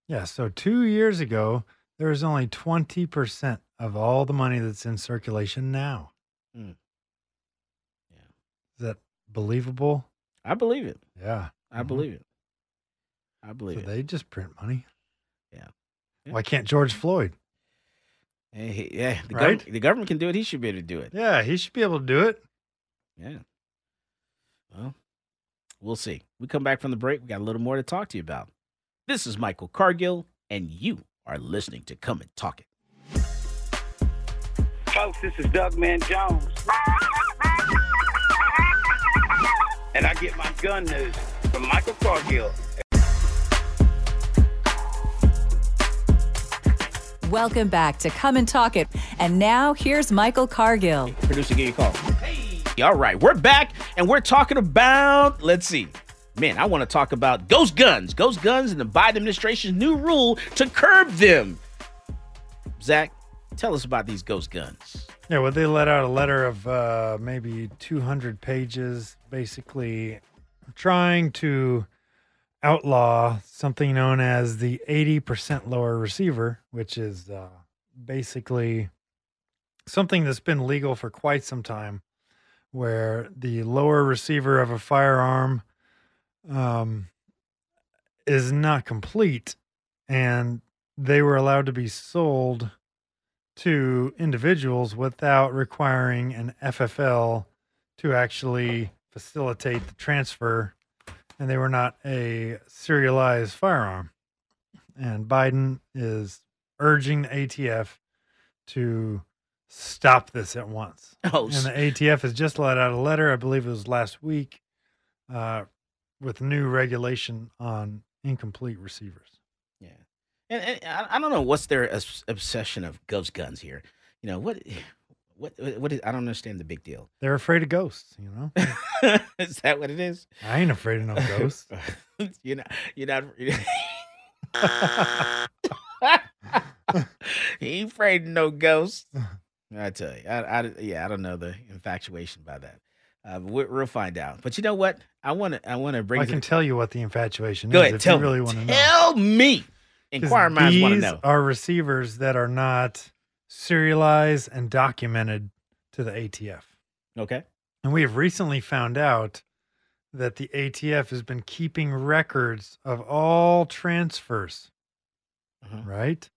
Yeah, so two years ago, there was only 20% of all the money that's in circulation now. Mm. Is that believable? I believe it. Yeah. I Mhm. believe it. I believe So it. they just print money. Yeah. Why can't George Floyd? Hey, yeah, the, Right? government, the government can do it. He should be able to do it. Yeah, he should be able to do it. Yeah. Well, we'll see. We come back from the break. We got a little more to talk to you about. This is Michael Cargill, and you are listening to Come and Talk It. Folks, this is Doug Man Jones. And I get my gun news from Michael Cargill. Welcome back to Come and Talk It. And now here's Michael Cargill. Producer, give you a call. Hey. All right, we're back, and we're talking about, let's see. Man, I want to talk about ghost guns. Ghost guns and the Biden administration's new rule to curb them. Zach, tell us about these ghost guns. Yeah, well, they let out a letter of uh, maybe 200 pages, basically trying to outlaw something known as the 80% lower receiver, which is uh, basically something that's been legal for quite some time, where the lower receiver of a firearm um, is not complete and they were allowed to be sold to individuals without requiring an FFL to actually facilitate the transfer, and they were not a serialized firearm. And Biden is urging the ATF to stop this at once. Oh, and the ATF has just let out a letter, I believe it was last week, uh, with new regulation on incomplete receivers. And, and I, I don't know what's their obsession of ghost guns here. You know what? What? What is? I don't understand the big deal. They're afraid of ghosts, you know? is that what it is? I ain't afraid of no ghosts. you're not. You're not. he ain't afraid of no ghosts. I tell you, I, I, yeah, I don't know the infatuation by that. Uh, but we, we'll find out. But you know what? I want to. I want to bring. I can tell you what the infatuation Go is ahead. if Tell you really want to know. Tell me. Inquiring minds want to these know. Are receivers that are not serialized and documented to the ATF. Okay. And we have recently found out that the ATF has been keeping records of all transfers. Uh-huh. Right?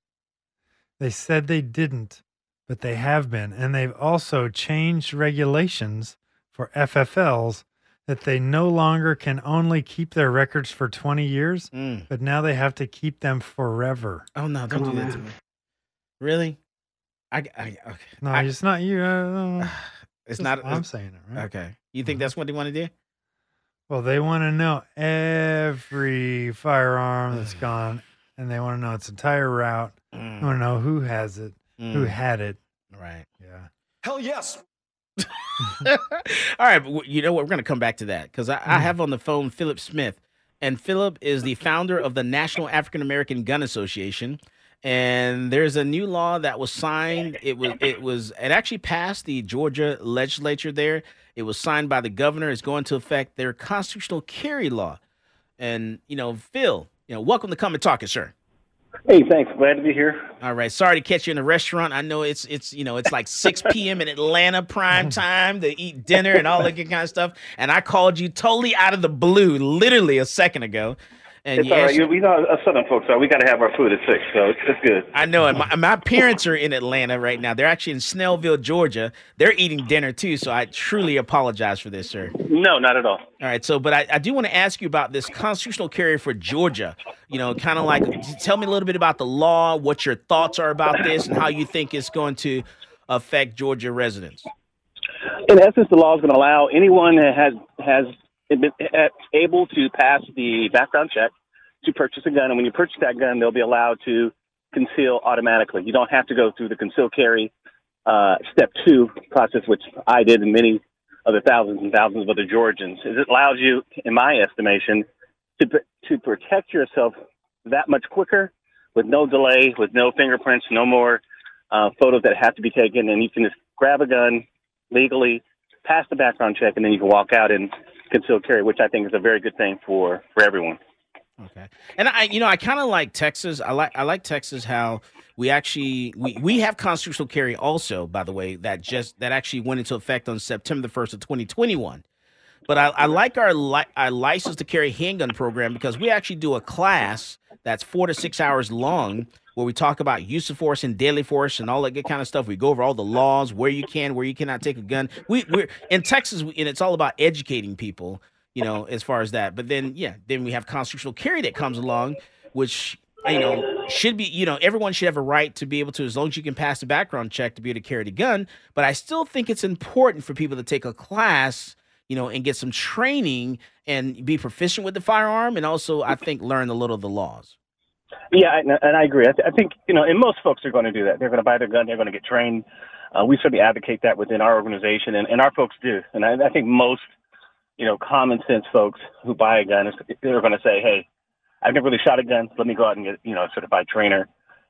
They said they didn't, but they have been. And they've also changed regulations for FFLs that they no longer can only keep their records for 20 years, Mm. but now they have to keep them forever. Oh no! Don't do that to me. Really? I. I okay. No, I- it's not you. Uh, It's just- not. I'm saying it, right? Okay. You think that's what they want to do? Well, they want to know every firearm that's gone, and they want to know its entire route. They want to know who has it, who Mm. had it. Right. Yeah. Hell yes. All right, but you know what? We're going to come back to that because I, I Mm. have on the phone Philip Smith, and Philip is the founder of the National African American Gun Association. And there's a new law that was signed. It was it was it actually passed the Georgia legislature there. It was signed by the governor. It's going to affect their constitutional carry law. And you know, Phil, you know, welcome to come and talk it, sir. Hey, thanks. Glad to be here. All right. Sorry to catch you in a restaurant. I know it's it's you know it's like 6 p.m. in Atlanta prime time to eat dinner and all that good kind of stuff. And I called you totally out of the blue, literally a second ago. And it's you all right. You, we know us Southern folks are. We got to have our food at six, so it's, it's good. I know, and my, my parents are in Atlanta right now. They're actually in Snellville, Georgia. They're eating dinner too, so I truly apologize for this, sir. No, not at all. All right, so but I, I do want to ask you about this constitutional carry for Georgia. You know, kind of like tell me a little bit about the law, what your thoughts are about this, and how you think it's going to affect Georgia residents. In essence, the law is going to allow anyone that has has been uh, able to pass the background check to purchase a gun, and when you purchase that gun, they'll be allowed to conceal automatically. You don't have to go through the conceal carry uh, step two process, which I did, and many other thousands and thousands of other Georgians. It allows you, in my estimation, to to protect yourself that much quicker, with no delay, with no fingerprints, no more uh, photos that have to be taken, and you can just grab a gun legally, pass the background check, and then you can walk out and conceal carry, which I think is a very good thing for for everyone. Okay. And I, you know, I kind of like Texas. I like, I like Texas how we actually we we have constitutional carry also. By the way, that just that actually went into effect on September the first of twenty twenty one. But I, I like our li- our license to carry handgun program because we actually do a class that's four to six hours long where we talk about use of force and deadly force and all that good kind of stuff. We go over all the laws, where you can, where you cannot take a gun. We we're in Texas, and it's all about educating people, you know, as far as that. But then, yeah, then we have constitutional carry that comes along which you know should be you know everyone should have a right to be able to as long as you can pass the background check to be able to carry the gun. But I still think it's important for people to take a class you know, and get some training and be proficient with the firearm, and also I think learn a little of the laws. Yeah, and, and I agree. I, th- I think you know, and most folks are going to do that. They're going to buy their gun. They're going to get trained. Uh, we certainly advocate that within our organization, and, and our folks do. And I, I think most, you know, common sense folks who buy a gun, is, they're going to say, "Hey, I've never really shot a gun. Let me go out and get, you know, a certified trainer,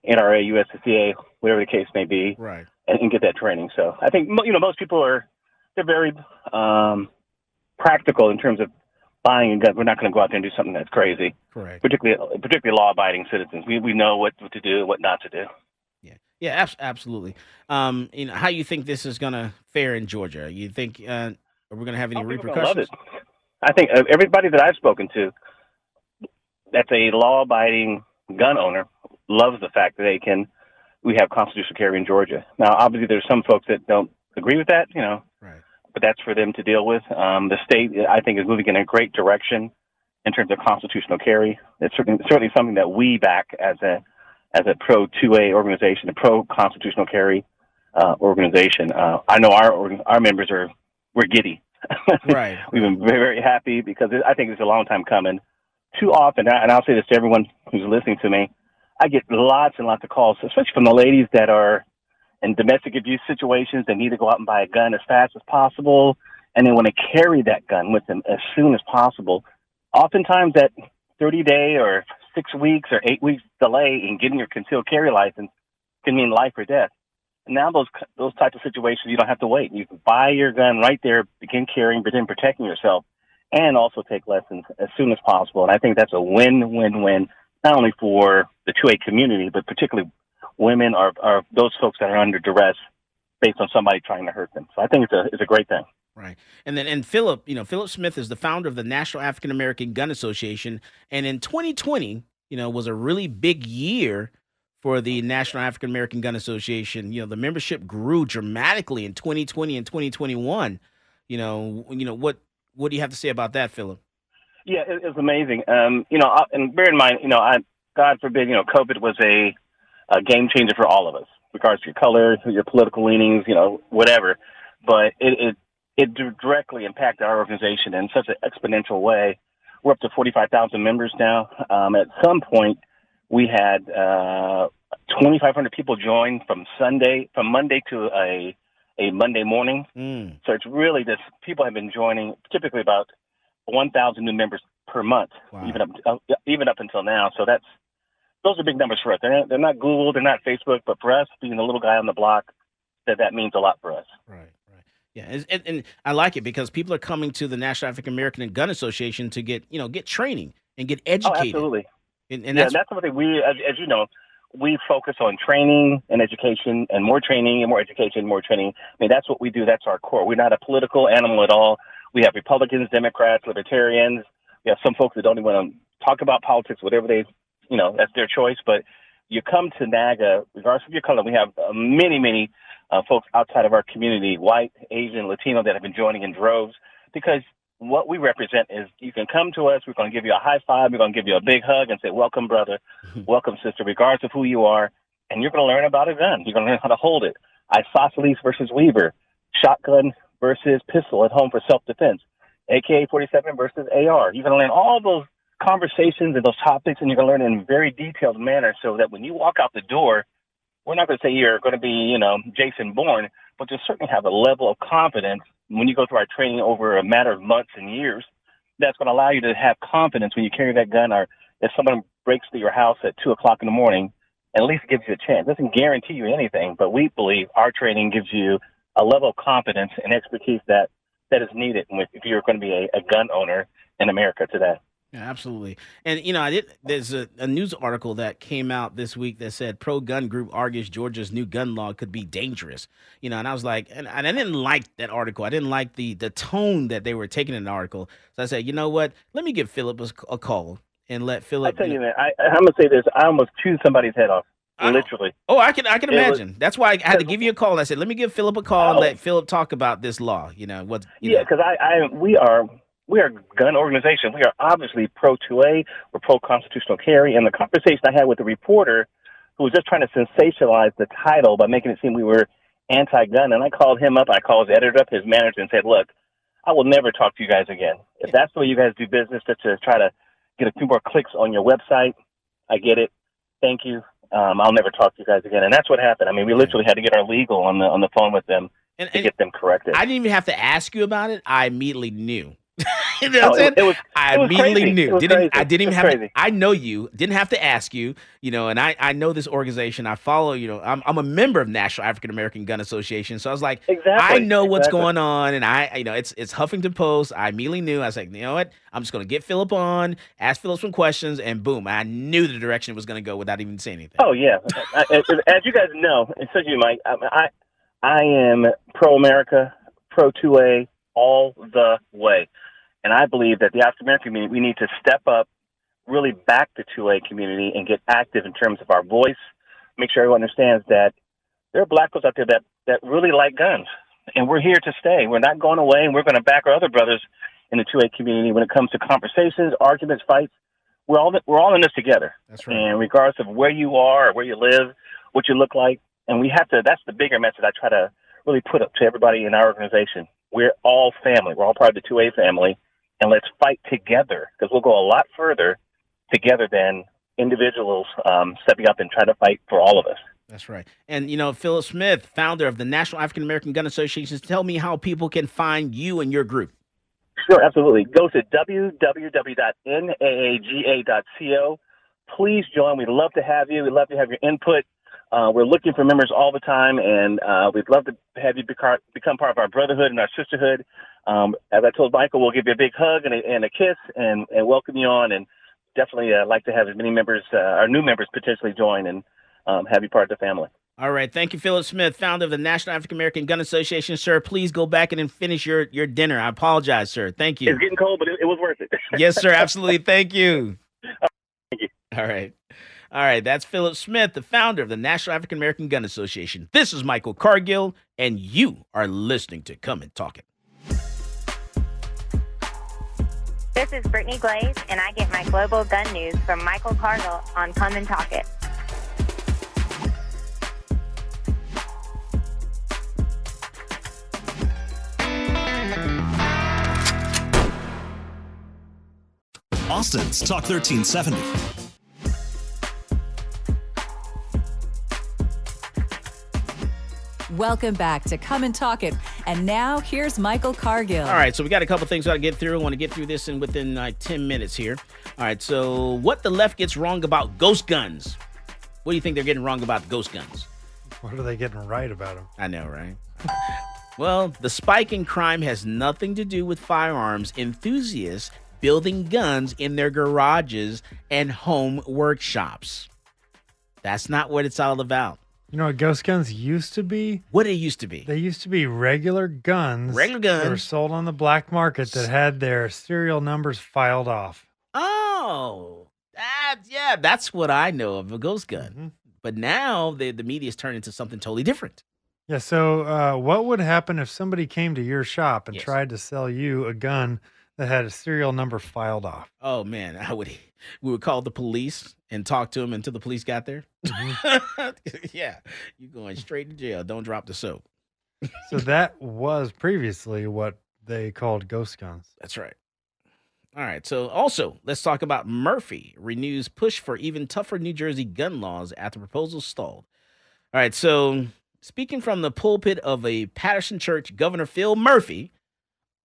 NRA, USCCA, whatever the case may be, right, and, and get that training." So I think you know most people are they're very um, practical in terms of buying a gun. We're not going to go out there and do something that's crazy. Correct. Particularly, particularly law-abiding citizens. We we know what, what to do, and what not to do. Yeah, abs- absolutely. Um, you know, how you think this is going to fare in Georgia? You think uh, are we going to have any Oh, people love repercussions? I think uh, everybody that I've spoken to, that's a law-abiding gun owner, loves the fact that they can. We have constitutional carry in Georgia. Now, obviously, there's some folks that don't agree with that. You know. But that's for them to deal with. Um, the state, I think, is moving in a great direction in terms of constitutional carry. It's certainly, certainly something that we back as a as a pro 2A organization, a pro constitutional carry uh, organization. Uh, I know our our members are we're giddy. right. We've been very very happy because it, I think it's a long time coming. Too often, and I'll say this to everyone who's listening to me, I get lots and lots of calls, especially from the ladies that are in domestic abuse situations. They need to go out and buy a gun as fast as possible, and they want to carry that gun with them as soon as possible. Oftentimes, that 30 day or six weeks or eight weeks delay in getting your concealed carry license can mean life or death. And now those those types of situations, you don't have to wait. You can buy your gun right there, begin carrying, begin protecting yourself, and also take lessons as soon as possible. And I think that's a win-win-win, not only for the 2A community, but particularly women are, or those folks that are under duress based on somebody trying to hurt them. So I think it's a it's a great thing. Right. And then and Philip, you know, Philip Smith is the founder of the National African American Gun Association. And in 2020, you know, was a really big year for the National African American Gun Association. You know, the membership grew dramatically in 2020 and 2021. You know, you know, what what do you have to say about that, Philip? Yeah, it, it's amazing. Um, you know, I- and bear in mind, you know, I God forbid, you know, COVID was a, a game changer for all of us, regards to your color, your political leanings, you know, whatever. But it it it directly impacted our organization in such an exponential way. We're up to forty five thousand members now. Um, at some point, we had uh, twenty five hundred people join from Sunday, from Monday to a a Monday morning. Mm. So it's really this. People have been joining, typically about 1,000 new members per month, even up uh, even up until now. So that's those are big numbers for us. They're not, they're not Google, they're not Facebook, but for us, being the little guy on the block, that that means a lot for us. Right. Right. Yeah, and, and, I like it because people are coming to the National African American and Gun Association to get you know get training and get educated. Oh, educated. absolutely. And, and yeah, that's, that's something we, as, as you know, we focus on training and education, and more training and more education, and more training. I mean, that's what we do. That's our core. We're not a political animal at all. We have Republicans, Democrats, Libertarians. We have some folks that don't even want to talk about politics, whatever they, you know, that's their choice. But you come to NAGA, regardless of your color, we have uh, many, many uh, folks outside of our community, white, Asian, Latino, that have been joining in droves because what we represent is you can come to us, we're going to give you a high five, we're going to give you a big hug and say, welcome, brother, welcome, sister, regardless of who you are. And you're going to learn about a gun. You're going to learn how to hold it. Isosceles versus Weaver, shotgun versus pistol at home for self-defense, AK-47 versus AR. You're going to learn all those conversations and those topics, and you're going to learn in a very detailed manner so that when you walk out the door, we're not going to say you're going to be, you know, Jason Bourne, but you'll certainly have a level of confidence when you go through our training over a matter of months and years. That's going to allow you to have confidence when you carry that gun, or if someone breaks through your house at two o'clock in the morning, at least gives you a chance. It doesn't guarantee you anything, but we believe our training gives you a level of confidence and expertise that that is needed if you're going to be a, a gun owner in America today. Yeah, absolutely. And you know, I did. There's a, a news article that came out this week that said pro gun group argues Georgia's new gun law could be dangerous. You know, and I was like, and, and I didn't like that article. I didn't like the the tone that they were taking in the article. So I said, you know what? Let me give Philip a, a call and let I Philip. tell you, man, I, I'm going to say this. I almost chewed somebody's head off, literally. Oh, I can I can It was- imagine. That's why I had to give you a call. I said, let me give Philip a call and Oh. let Philip talk about this law. You know what? You Yeah, because I, I, we are, we are a gun organization. We are obviously pro 2A. We're pro constitutional carry. And the conversation I had with the reporter who was just trying to sensationalize the title by making it seem we were anti-gun, and I called him up. I called his editor up, his manager, and said, "Look, I will never talk to you guys again. If that's the way you guys do business, just to try to get a few more clicks on your website, I get it. Thank you. Um, I'll never talk to you guys again." And that's what happened. I mean, we literally had to get our legal on the on the phone with them and, to get them corrected. I didn't even have to ask you about it. I immediately knew. you know Oh, what I'm oh, saying? it- it was- I it immediately crazy. knew. Didn't crazy. I didn't even have to. I know you. Didn't have to ask you, you know, and I, I know this organization. I follow, you know, I'm I'm a member of National African American Gun Association. So I was like, Exactly, I know what's exactly. going on and I you know, it's it's Huffington Post. I immediately knew. I was like, you know what? I'm just gonna get Philip on, ask Philip some questions, and boom, I knew the direction it was gonna go without even saying anything. Oh yeah, I- I- as you guys know, and so you, Mike. I, I I am pro America, pro two A, all the way, and I believe that the African American community we need to step up, really back the two A community and get active in terms of our voice. Make sure everyone understands that there are black folks out there that that really like guns, and we're here to stay. We're not going away, and we're going to back our other brothers in the two A community when it comes to conversations, arguments, fights. We're all we're all in this together. That's right. And regardless of where you are, or where you live, what you look like, and we have to. That's the bigger message I try to really put up to everybody in our organization. We're all family. We're all part of the 2A family, and let's fight together because we'll go a lot further together than individuals um, stepping up and trying to fight for all of us. That's right. And you know, Philip Smith, founder of the National African American Gun Association, tell me how people can find you and your group. Sure, absolutely. Go to www.naaga.co. Please join. We'd love to have you. We'd love to have your input. Uh, we're looking for members all the time, and uh, we'd love to have you becar- become part of our brotherhood and our sisterhood. Um, as I told Michael, we'll give you a big hug and a, and a kiss and, and welcome you on, and definitely uh, like to have as many members, uh, our new members, potentially join and um, have you part of the family. All right. Thank you, Philip Smith, founder of the National African American Gun Association. Sir, please go back and finish your, your dinner. I apologize, sir. Thank you. It's getting cold, but it, it was worth it. yes, sir. Absolutely. Thank you. Thank you. All right. All right. That's Philip Smith, the founder of the National African American Gun Association. This is Michael Cargill, and you are listening to Come and Talk It. This is Brittany Glaze, and I get my global gun news from Michael Cargill on Come and Talk It. Austin's Talk 1370. Welcome back to Come and Talk It. And now here's Michael Cargill. All right, so we got a couple things I got to get through. I want to get through this in within like 10 minutes here. All right, so what the left gets wrong about ghost guns? What do you think they're getting wrong about ghost guns? What are they getting right about them? I know, right? well, the spike in crime has nothing to do with firearms enthusiasts building guns in their garages and home workshops. That's not what it's all about. You know what ghost guns used to be? What it used to be? They used to be regular guns. Regular guns. That were sold on the black market that had their serial numbers filed off. Oh, that, yeah, that's what I know of a ghost gun. Mm-hmm. But now the, the media's turned into something totally different. Yeah. So, uh, what would happen if somebody came to your shop and tried to sell you a gun that had a serial number filed off? Oh man, I would we would call the police and talk to them until the police got there. Mm-hmm. yeah, you're going straight to jail. Don't drop the soap. so that was previously what they called ghost guns. That's right. All right. So also, let's talk about Murphy renews push for even tougher New Jersey gun laws after proposals stalled. All right. So speaking from the pulpit of a Paterson church, Governor Phil Murphy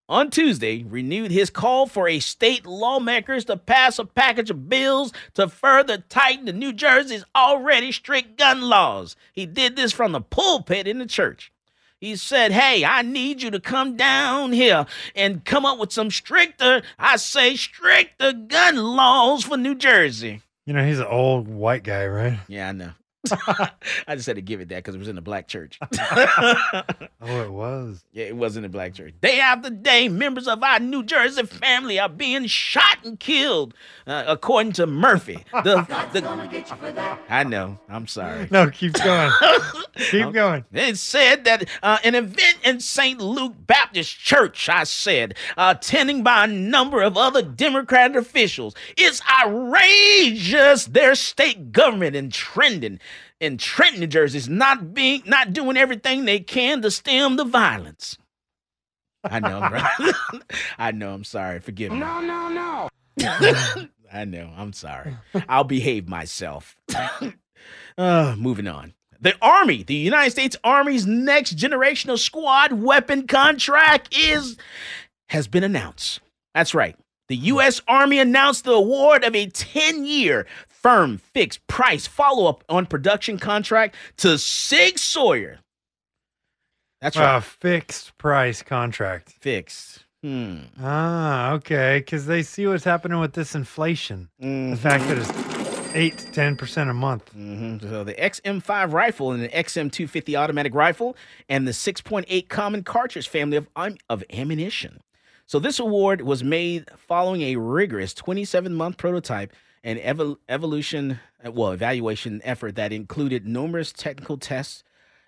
on Tuesday renewed his call for a state lawmakers to pass a package of bills to further tighten the New Jersey's already strict gun laws. He did this from the pulpit in the church. He said, Hey, I need you to come down here and come up with some stricter, I say stricter gun laws for New Jersey. You know, he's an old white guy, right? Yeah, I know. I just had to give it that because it was in a black church. oh, it was. Yeah, it was in a black church. Day after day, members of our New Jersey family are being shot and killed, uh, according to Murphy. The, the, I know. I'm sorry. No, keep going. keep going. It said that uh, an event in St. Luke Baptist Church, I said, attending by a number of other Democratic officials, is outrageous. Their state government and trending in Trenton, New Jersey, is not being not doing everything they can to stem the violence. I know, right? I know. I'm sorry. Forgive me. No, no, no. I know. I'm sorry. I'll behave myself. uh, moving on. The Army, the United States Army's next generational squad weapon contract is has been announced. That's right. The U.S. Army announced the award of a 10 year firm fixed price follow up on production contract to Sig Sauer. That's right. A fixed price contract. Fixed. Hmm. Ah, okay. Because they see what's happening with this inflation. The fact that it's eight to ten percent a month. hmm So the XM5 rifle and the XM250 automatic rifle and the 6.8 common cartridge family of, of ammunition. So this award was made following a rigorous 27-month prototype and evol- evolution, uh, well, evaluation effort that included numerous technical tests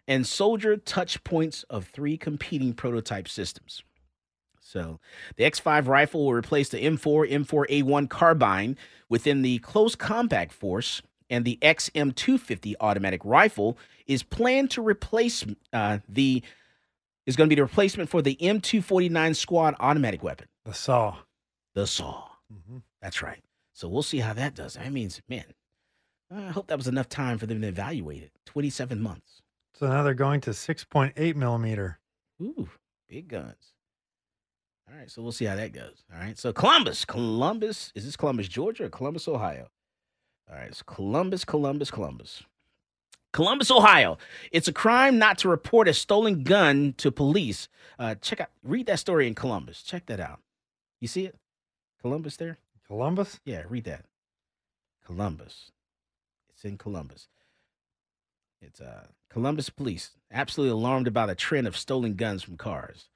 and soldier touch points of three competing prototype systems. So the X5 rifle will replace the M4 M4A1 carbine within the close combat force, and the XM250 automatic rifle is planned to replace uh, the is going to be the replacement for the M249 squad automatic weapon. The saw. The saw. That's right. So we'll see how that does. That means, man, I hope that was enough time for them to evaluate it. 27 months. So now they're going to six point eight millimeter. Ooh, big guns. All right, so we'll see how that goes. All right, so Columbus, Columbus, is this Columbus, Georgia or Columbus, Ohio? All right, it's Columbus, Columbus, Columbus. Columbus, Ohio. It's a crime not to report a stolen gun to police. Uh, check out, read that story in Columbus. Check that out. You see it? Columbus there? Columbus? Yeah, read that. Columbus. It's in Columbus. It's uh Columbus police absolutely alarmed about a trend of stolen guns from cars.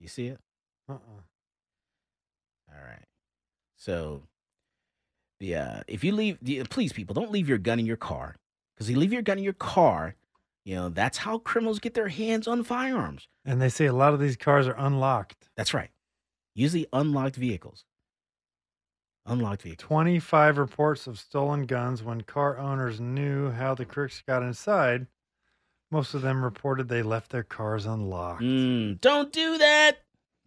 You see it? Uh-uh. All right. So the uh if you leave the please people don't leave your gun in your car because you leave your gun in your car, you know, that's how criminals get their hands on firearms. And they say a lot of these cars are unlocked. That's right. Usually unlocked vehicles. Unlocked vehicles. 25 reports of stolen guns when car owners knew how the crooks got inside. Most of them reported they left their cars unlocked. Mm, don't do that.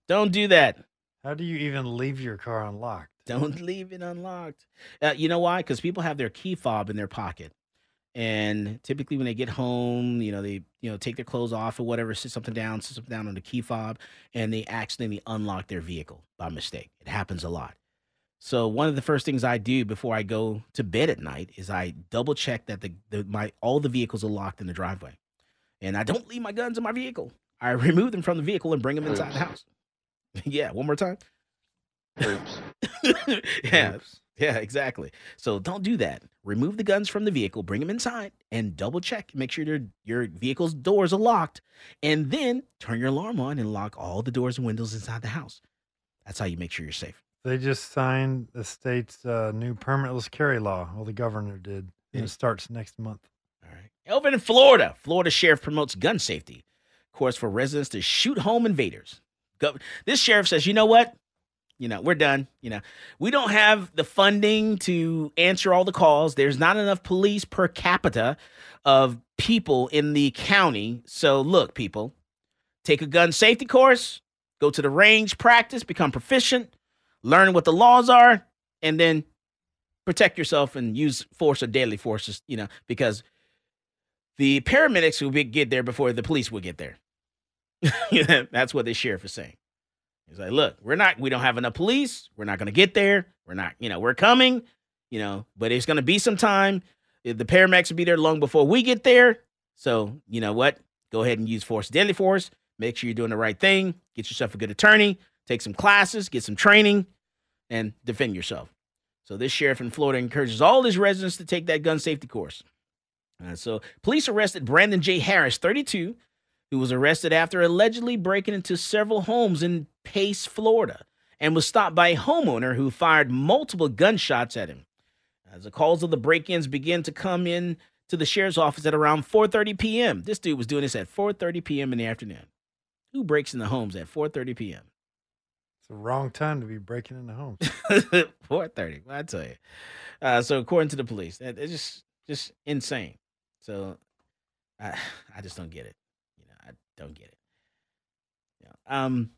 Don't do that. How do you even leave your car unlocked? Don't leave it unlocked. Uh, you know why? Because people have their key fob in their pocket, and typically when they get home, you know they you know take their clothes off or whatever, sit something down, sit something down on the key fob, and they accidentally unlock their vehicle by mistake. It happens a lot. So one of the first things I do before I go to bed at night is I double check that the, the my all the vehicles are locked in the driveway, and I don't leave my guns in my vehicle. I remove them from the vehicle and bring them inside the house. yeah, one more time. yeah, yeah, exactly. So don't do that. Remove the guns from the vehicle, bring them inside, and double check. Make sure your your vehicle's doors are locked, and then turn your alarm on and lock all the doors and windows inside the house. That's how you make sure you're safe. They just signed the state's uh, new permitless carry law. Well, the governor did. And it starts next month. All right. Over in Florida, Florida sheriff promotes gun safety, course for residents to shoot home invaders. Gov- This sheriff says, you know what? You know, we're done. You know, we don't have the funding to answer all the calls. There's not enough police per capita of people in the county. So, look, people, take a gun safety course, go to the range, practice, become proficient, learn what the laws are, and then protect yourself and use force or deadly forces, you know, because the paramedics will be, get there before the police will get there. That's what the sheriff is saying. He's like, look, we're not, we don't have enough police. We're not going to get there. We're not, you know, we're coming, you know, but it's going to be some time. The paramedics will be there long before we get there. So, you know what? Go ahead and use force, deadly force. Make sure you're doing the right thing. Get yourself a good attorney. Take some classes, get some training, and defend yourself. So, this sheriff in Florida encourages all his residents to take that gun safety course. Uh, so, police arrested Brandon J. Harris, 32, who was arrested after allegedly breaking into several homes in Pace, Florida, and was stopped by a homeowner who fired multiple gunshots at him. As the calls of the break-ins began to come in to the sheriff's office at around 4:30 p.m. This dude was doing this at 4:30 p.m. in the afternoon. Who breaks into homes at 4:30 p.m.? It's the wrong time to be breaking into homes. 4:30. I tell you. Uh, so according to the police, it's just just insane. So I I just don't get it. You know, I don't get it. Yeah. Um,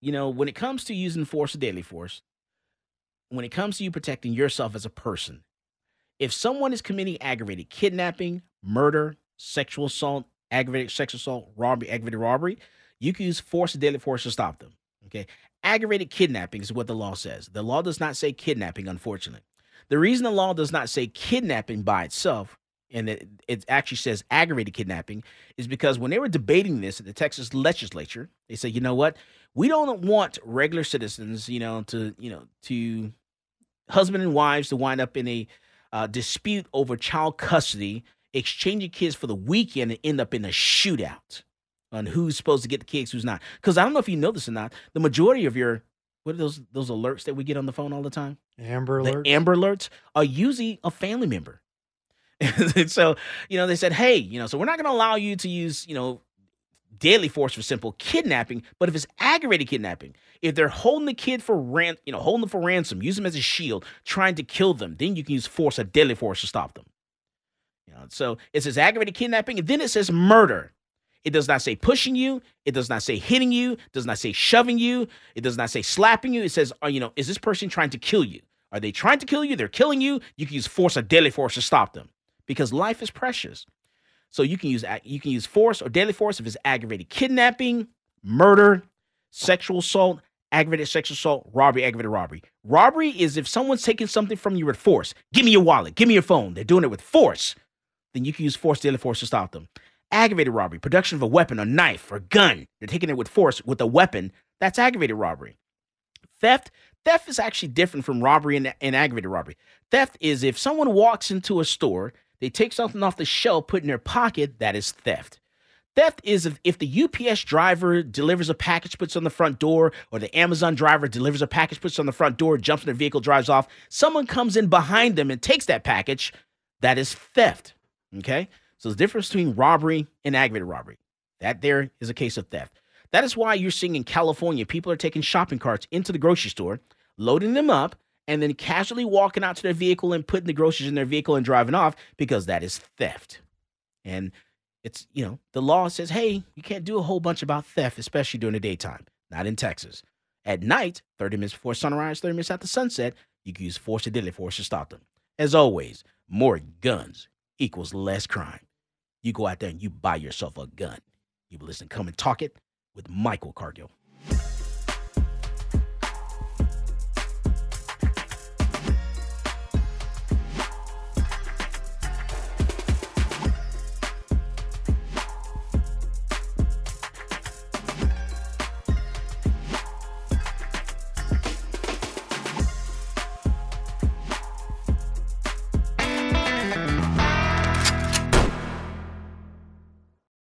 you know, when it comes to using force or deadly force, when it comes to you protecting yourself as a person, if someone is committing aggravated kidnapping, murder, sexual assault, aggravated sexual assault, robbery, aggravated robbery, you can use force or deadly force to stop them. Okay. Aggravated kidnapping is what the law says. The law does not say kidnapping, unfortunately. The reason the law does not say kidnapping by itself, and it, it actually says aggravated kidnapping, is because when they were debating this at the Texas legislature, they said, you know what? We don't want regular citizens, you know, to, you know, to husband and wives to wind up in a uh, dispute over child custody, exchanging kids for the weekend and end up in a shootout on who's supposed to get the kids, who's not. Because I don't know if you know this or not, the majority of your what are those those alerts that we get on the phone all the time? Amber The Alert. Amber alerts are usually a family member. And so, you know, they said, hey, you know, so we're not going to allow you to use, you know, deadly force for simple kidnapping, but if it's aggravated kidnapping, if they're holding the kid for ran, you know, holding them for ransom, use them as a shield, trying to kill them, then you can use force or deadly force to stop them. You know, so it says aggravated kidnapping, and then it says murder. It does not say pushing you. It does not say hitting you. It does not say shoving you. It does not say slapping you. It says, uh, you know, is this person trying to kill you? Are they trying to kill you? They're killing you. You can use force or deadly force to stop them because life is precious. So you can use you can use force or deadly force if it's aggravated kidnapping, murder, sexual assault, aggravated sexual assault, robbery, aggravated robbery. Robbery is if someone's taking something from you with force. Give me your wallet. Give me your phone. They're doing it with force. Then you can use force, deadly force to stop them. Aggravated robbery, production of a weapon, a knife, or gun. They're taking it with force with a weapon. That's aggravated robbery. Theft, theft is actually different from robbery and, and aggravated robbery. Theft is if someone walks into a store, they take something off the shelf, put in their pocket, that is theft. Theft is if, if the UPS driver delivers a package, puts on the front door, or the Amazon driver delivers a package, puts on the front door, jumps in their vehicle, drives off. Someone comes in behind them and takes that package. That is theft. Okay? So the difference between robbery and aggravated robbery. That there is a case of theft. That is why you're seeing in California, people are taking shopping carts into the grocery store, loading them up, and then casually walking out to their vehicle and putting the groceries in their vehicle and driving off because that is theft. And it's, you know, the law says, hey, you can't do a whole bunch about theft, especially during the daytime. Not in Texas. At night, 30 minutes before sunrise, 30 minutes after sunset, you can use force or deadly force to stop them. As always, more guns equals less crime. You go out there and you buy yourself a gun. You listen, come and talk it with Michael Cargill.